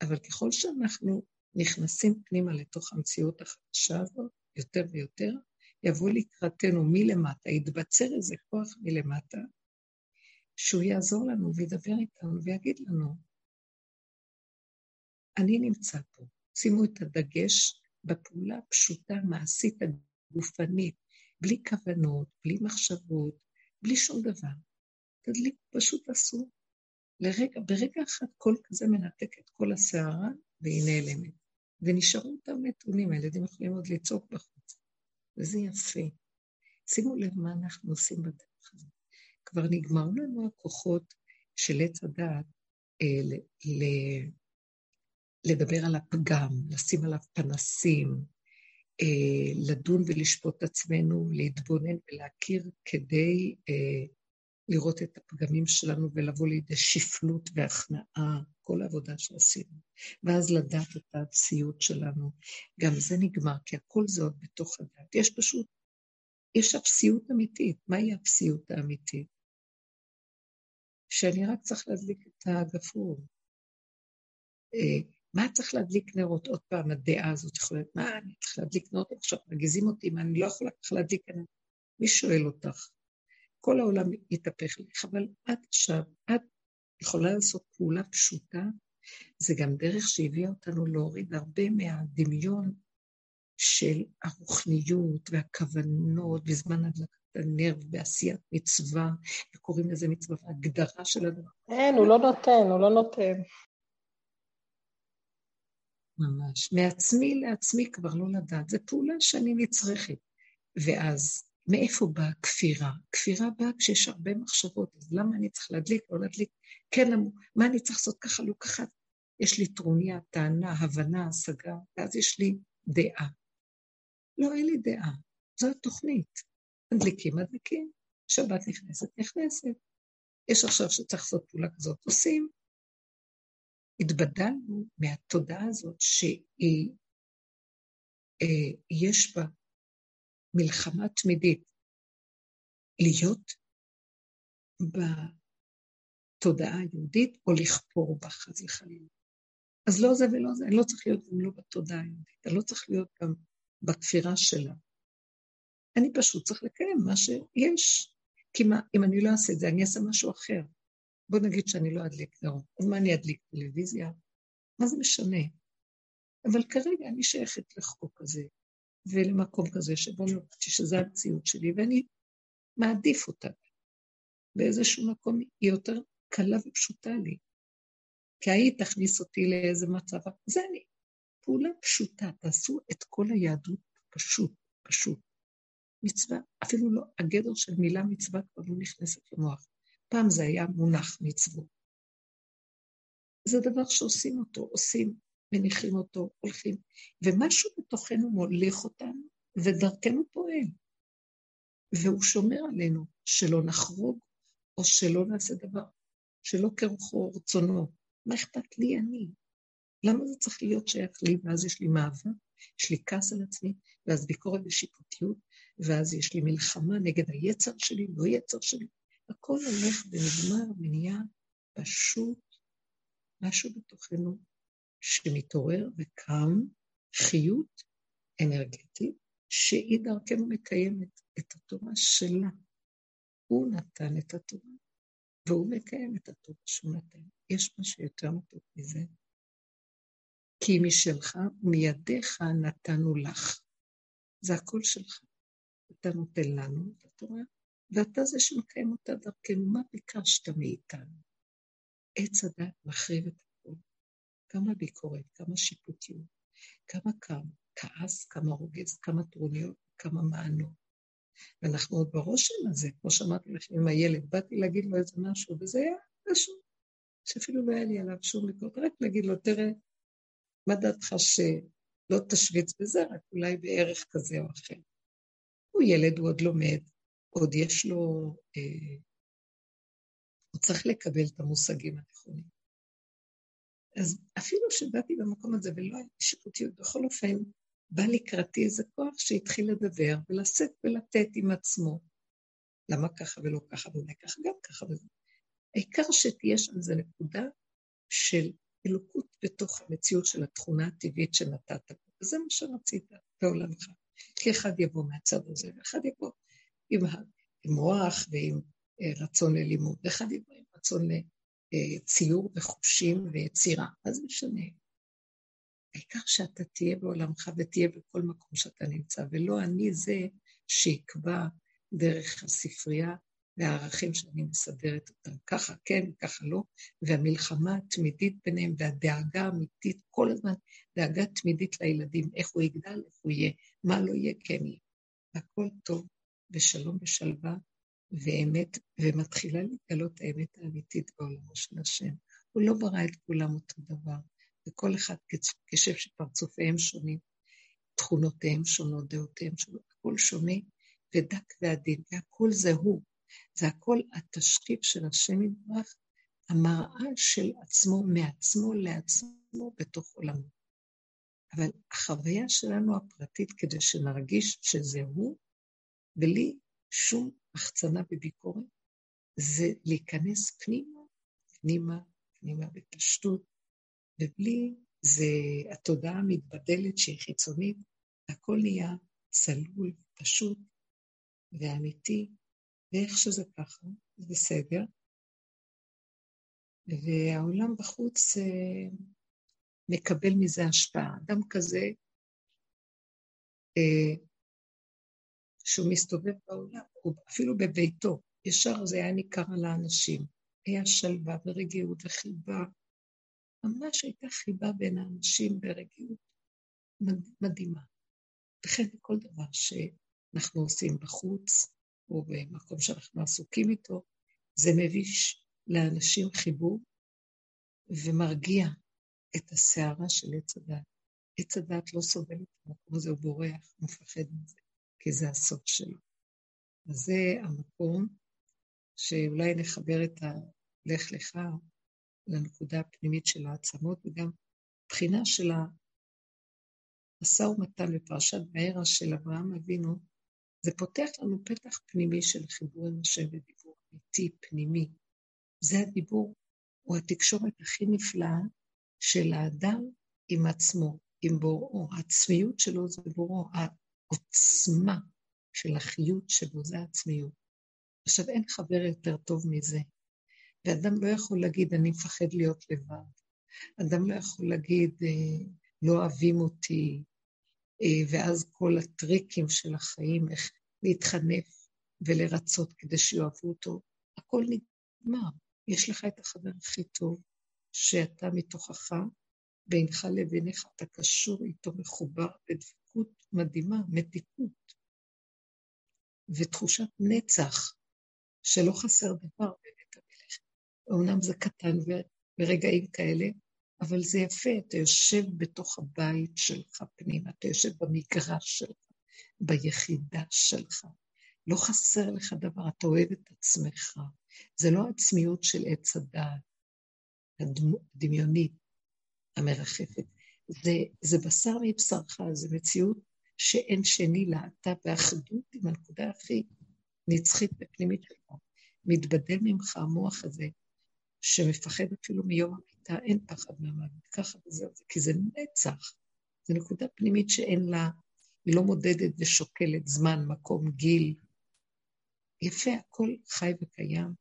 אבל ככל שאנחנו נכנסים פנימה לתוך המציאות החדשה הזאת, יותר ויותר, יבוא לקראתנו מלמטה, יתבצר איזה כוח מלמטה, שהוא יעזור לנו וידבר איתנו ויגיד לנו, אני נמצא פה. שימו את הדגש בפעולה הפשוטה, המעשית, הגופנית, בלי כוונות, בלי מחשבות, בלי שום דבר. תדליק, פשוט עשו. לרגע, ברגע אחד קול כזה מנתק את כל הסערה, והיא נעלמת. ונשארו אותם נתונים, הילדים יכולים עוד לצעוק בחוץ. וזה יפה. שימו לב מה אנחנו עושים בדרך הזאת. כבר נגמרו לנו הכוחות של עץ הדעת אה, ל, לדבר על הפגם, לשים עליו פנסים, אה, לדון ולשפוט עצמנו, להתבונן ולהכיר כדי אה, לראות את הפגמים שלנו ולבוא לידי שפלות והכנעה, כל העבודה שעשינו. ואז לדעת את האפסיות שלנו. גם זה נגמר, כי הכל זה עוד בתוך הדת. יש פשוט, יש אפסיות אמיתית. מהי האפסיות האמיתית? שאני רק צריך להדליק את הגפרור. אה, מה צריך להדליק נרות? עוד פעם, הדעה הזאת יכולה להיות, מה, אני צריך להדליק נרות עכשיו, מרגיזים אותי, מה, אני לא יכולה ככה להדליק נרות. מי שואל אותך? כל העולם יתהפך לך, אבל את עכשיו, את יכולה לעשות פעולה פשוטה, זה גם דרך שהביאה אותנו להוריד הרבה מהדמיון של הרוחניות והכוונות בזמן הדלקת הנר בעשיית מצווה, וקוראים לזה מצווה, הגדרה של הדבר. אין, הוא לא נותן, הוא לא נותן. ממש. מעצמי לעצמי כבר לא לדעת. זו פעולה שאני נצרכת. ואז, מאיפה באה כפירה? כפירה באה כשיש הרבה מחשבות, אז למה אני צריך להדליק, לא להדליק? כן, מה אני צריך לעשות ככה, לא ככה? יש לי טרוניה, טענה, הבנה, השגה, ואז יש לי דעה. לא, אין לי דעה. זו התוכנית. מדליקים, מדליקים. שבת נכנסת, נכנסת. יש עכשיו שצריך לעשות פעולה כזאת, עושים. התבדלנו מהתודעה הזאת שהיא, אה, יש בה מלחמה תמידית, להיות בתודעה היהודית או לכפור בה, חס וחלילה. אז לא זה ולא זה, אני לא צריך להיות גם לא בתודעה היהודית, אני לא צריך להיות גם בכפירה שלה. אני פשוט צריך לקיים מה שיש. כי מה, אם אני לא אעשה את זה, אני אעשה משהו אחר. בוא נגיד שאני לא אדליק נרות, אז מה אני אדליק טלוויזיה? מה זה משנה? אבל כרגע אני שייכת לחוק הזה, ולמקום כזה שבו חושבת שזה המציאות שלי, ואני מעדיף אותה. באיזשהו מקום היא יותר קלה ופשוטה לי. כי היית תכניס אותי לאיזה מצב, זה אני. פעולה פשוטה, תעשו את כל היהדות פשוט, פשוט. מצווה, אפילו לא, הגדר של מילה מצווה כבר לא נכנסת למוח. פעם זה היה מונח מצוות. זה דבר שעושים אותו, עושים, מניחים אותו, הולכים, ומשהו בתוכנו מוליך אותנו, ודרכנו פועל. והוא שומר עלינו שלא נחרוג, או שלא נעשה דבר, שלא כרוחו רצונו. מה אכפת לי אני? למה זה צריך להיות שייך לי, ואז יש לי מאבק, יש לי כעס על עצמי, ואז ביקורת ושיפוטיות, ואז יש לי מלחמה נגד היצר שלי, לא יצר שלי. הכל הולך ונגמר ונהיה פשוט משהו בתוכנו שמתעורר וקם חיות אנרגטית, שהיא דרכנו מקיימת את התורה שלה. הוא נתן את התורה, והוא מקיים את התורה שהוא נתן. יש משהו יותר מתוק מזה. כי משלך ומידיך נתנו לך. זה הכל שלך. אתה נותן לנו את התורה, ואתה זה שמקיים אותה דרכנו. מה ביקשת מאיתנו? עץ הדת מחריב את. כמה ביקורת, כמה שיפוטיות, כמה כמה, כעס, כמה רוגז, כמה טרוניות, כמה מענות. ואנחנו עוד ברושם הזה, כמו שאמרתי לכם עם הילד, באתי להגיד לו איזה משהו, וזה היה פשוט, שאפילו לא היה לי עליו שום ביקורת, רק להגיד לו, תראה, מה דעתך שלא תשוויץ בזה, רק אולי בערך כזה או אחר. הוא ילד, הוא עוד לומד, עוד יש לו, אה, הוא צריך לקבל את המושגים הנכונים. אז אפילו שבאתי במקום הזה ולא הייתי שיפוטיות, בכל אופן, בא לקראתי איזה כוח שהתחיל לדבר ולשאת ולתת עם עצמו. למה ככה ולא ככה ואולי ככה גם ככה וזה. העיקר שתהיה שם איזו נקודה של אלוקות בתוך המציאות של התכונה הטבעית שנתת. וזה מה שרצית בעולמך. כי אחד יבוא מהצד הזה, ואחד יבוא עם, עם מוח ועם אה, רצון ללימוד, ואחד יבוא עם רצון לציור וחושים ויצירה. מה זה משנה? העיקר שאתה תהיה בעולמך ותהיה בכל מקום שאתה נמצא, ולא אני זה שיקבע דרך הספרייה והערכים שאני מסדרת אותם, ככה כן, ככה לא, והמלחמה התמידית ביניהם והדאגה האמיתית, כל הזמן דאגה תמידית לילדים, איך הוא יגדל, איך הוא יהיה, מה לא יהיה, כן יהיה. הכל טוב, בשלום ושלווה, ואמת, ומתחילה להתגלות האמת האמיתית בעולמו של השם. הוא לא ברא את כולם אותו דבר, וכל אחד כשם שפרצופיהם שונים, תכונותיהם שונות, דעותיהם שונות, הכל שונה ודק ועדין, והכל זה הוא. זה הכל התשקיף של השם יתברך, המראה של עצמו, מעצמו לעצמו בתוך עולמו. אבל החוויה שלנו הפרטית, כדי שנרגיש שזה הוא, בלי שום החצנה בביקורת, זה להיכנס פנימה, פנימה, פנימה בפשטות, ובלי זה התודעה המתבדלת שהיא חיצונית, הכל נהיה צלול, פשוט ואמיתי, ואיך שזה ככה, זה בסדר. והעולם בחוץ אה, מקבל מזה השפעה. אדם כזה, אה, שהוא מסתובב בעולם, הוא אפילו בביתו, ישר זה היה ניכר על האנשים. היה שלווה ורגיעות וחיבה. ממש הייתה חיבה בין האנשים ברגיעות מדהימה. וכן כל דבר שאנחנו עושים בחוץ, או במקום שאנחנו עסוקים איתו, זה מביש לאנשים חיבור ומרגיע את הסערה של עץ הדת. עץ הדת לא סובל את המקום הזה, הוא בורח, הוא מפחד מזה, כי זה הסוף שלו. אז זה המקום שאולי נחבר את הלך לך לנקודה הפנימית של העצמות, וגם בחינה של המשא ומתן בפרשת בערה של אברהם אבינו, זה פותח לנו פתח פנימי של חיבור עם השם ודיבור אמיתי, פנימי. זה הדיבור, הוא התקשורת הכי נפלאה של האדם עם עצמו, עם בוראו. העצמיות שלו זה בוראו, העוצמה של החיות שלו זה העצמיות. עכשיו, אין חבר יותר טוב מזה. ואדם לא יכול להגיד, אני מפחד להיות לבד. אדם לא יכול להגיד, אה, לא אוהבים אותי, אה, ואז כל הטריקים של החיים, איך להתחנף ולרצות כדי שיאהבו אותו, הכל נגמר. יש לך את החבר הכי טוב, שאתה מתוכך, בינך לביניך אתה קשור איתו, מחובר בדבקות מדהימה, מתיקות, ותחושת נצח, שלא חסר דבר בבית המלך. אמנם זה קטן ברגעים כאלה, אבל זה יפה, אתה יושב בתוך הבית שלך פנימה, אתה יושב במגרש שלך, ביחידה שלך. לא חסר לך דבר, אתה אוהב את עצמך. זה לא עצמיות של עץ הדעת, הדמיונית, המרחפת. זה, זה בשר מבשרך, זה מציאות שאין שני לה, אתה באחדות עם הנקודה הכי נצחית ופנימית שלך. מתבדל ממך המוח הזה, שמפחד אפילו מיום המיטה, אין פחד מהמוות, ככה וזהו, כי זה נצח. זו נקודה פנימית שאין לה, היא לא מודדת ושוקלת זמן, מקום, גיל. יפה, הכל חי וקיים,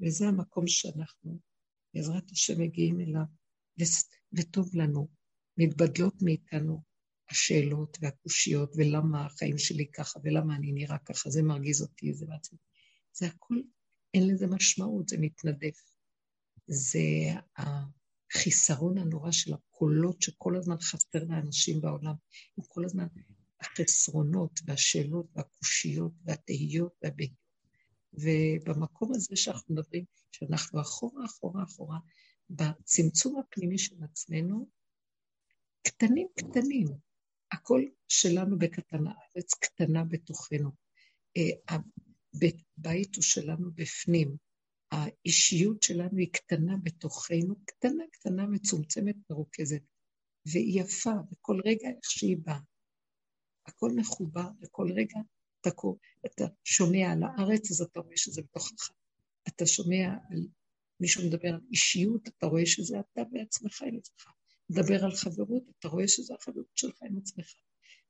וזה המקום שאנחנו, בעזרת השם, מגיעים אליו, וטוב לנו. מתבדלות מאיתנו השאלות והקושיות, ולמה החיים שלי ככה, ולמה אני נראה ככה, זה מרגיז אותי, זה בעצמי. זה הכל, אין לזה משמעות, זה מתנדף. זה החיסרון הנורא של הקולות שכל הזמן חסר לאנשים בעולם. הם כל הזמן החסרונות והשאלות והקושיות והתהיות והבהיות. ובמקום הזה שאנחנו מדברים, שאנחנו אחורה, אחורה, אחורה, בצמצום הפנימי של עצמנו, קטנים קטנים, הכל שלנו בקטן, הארץ קטנה בתוכנו. הבית הוא שלנו בפנים, האישיות שלנו היא קטנה בתוכנו, קטנה, קטנה, מצומצמת, מרוכזת, והיא יפה, וכל רגע איך שהיא באה. הכל מחובר, וכל רגע אתה, אתה שומע על הארץ, אז אתה רואה שזה בתוכך. אתה שומע על מישהו מדבר על אישיות, אתה רואה שזה אתה בעצמך עם עצמך. מדבר על חברות, אתה רואה שזה החברות שלך עם עצמך.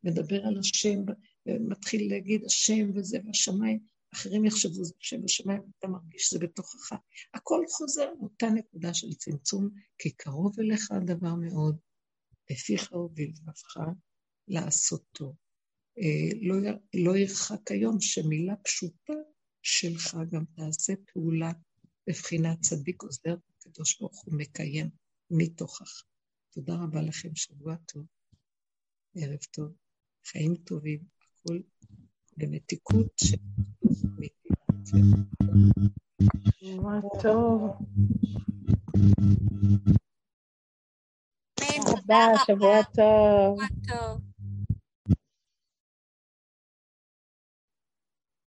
מדבר על השם, מתחיל להגיד השם וזה, והשמיים, אחרים יחשבו זה השם בשמיים, אתה מרגיש שזה בתוכך. הכל חוזר לאותה נקודה של צמצום, כי קרוב אליך הדבר מאוד, בפיך ובלבבך לעשותו. אה, לא, לא ירחק היום שמילה פשוטה שלך גם תעשה פעולה בבחינת צדיק עוזר, הקדוש ברוך הוא מקיים מתוכך. תודה רבה לכם, שבוע טוב, ערב טוב, חיים טובים, הכול במתיקות של שבוע טוב. שבוע טוב.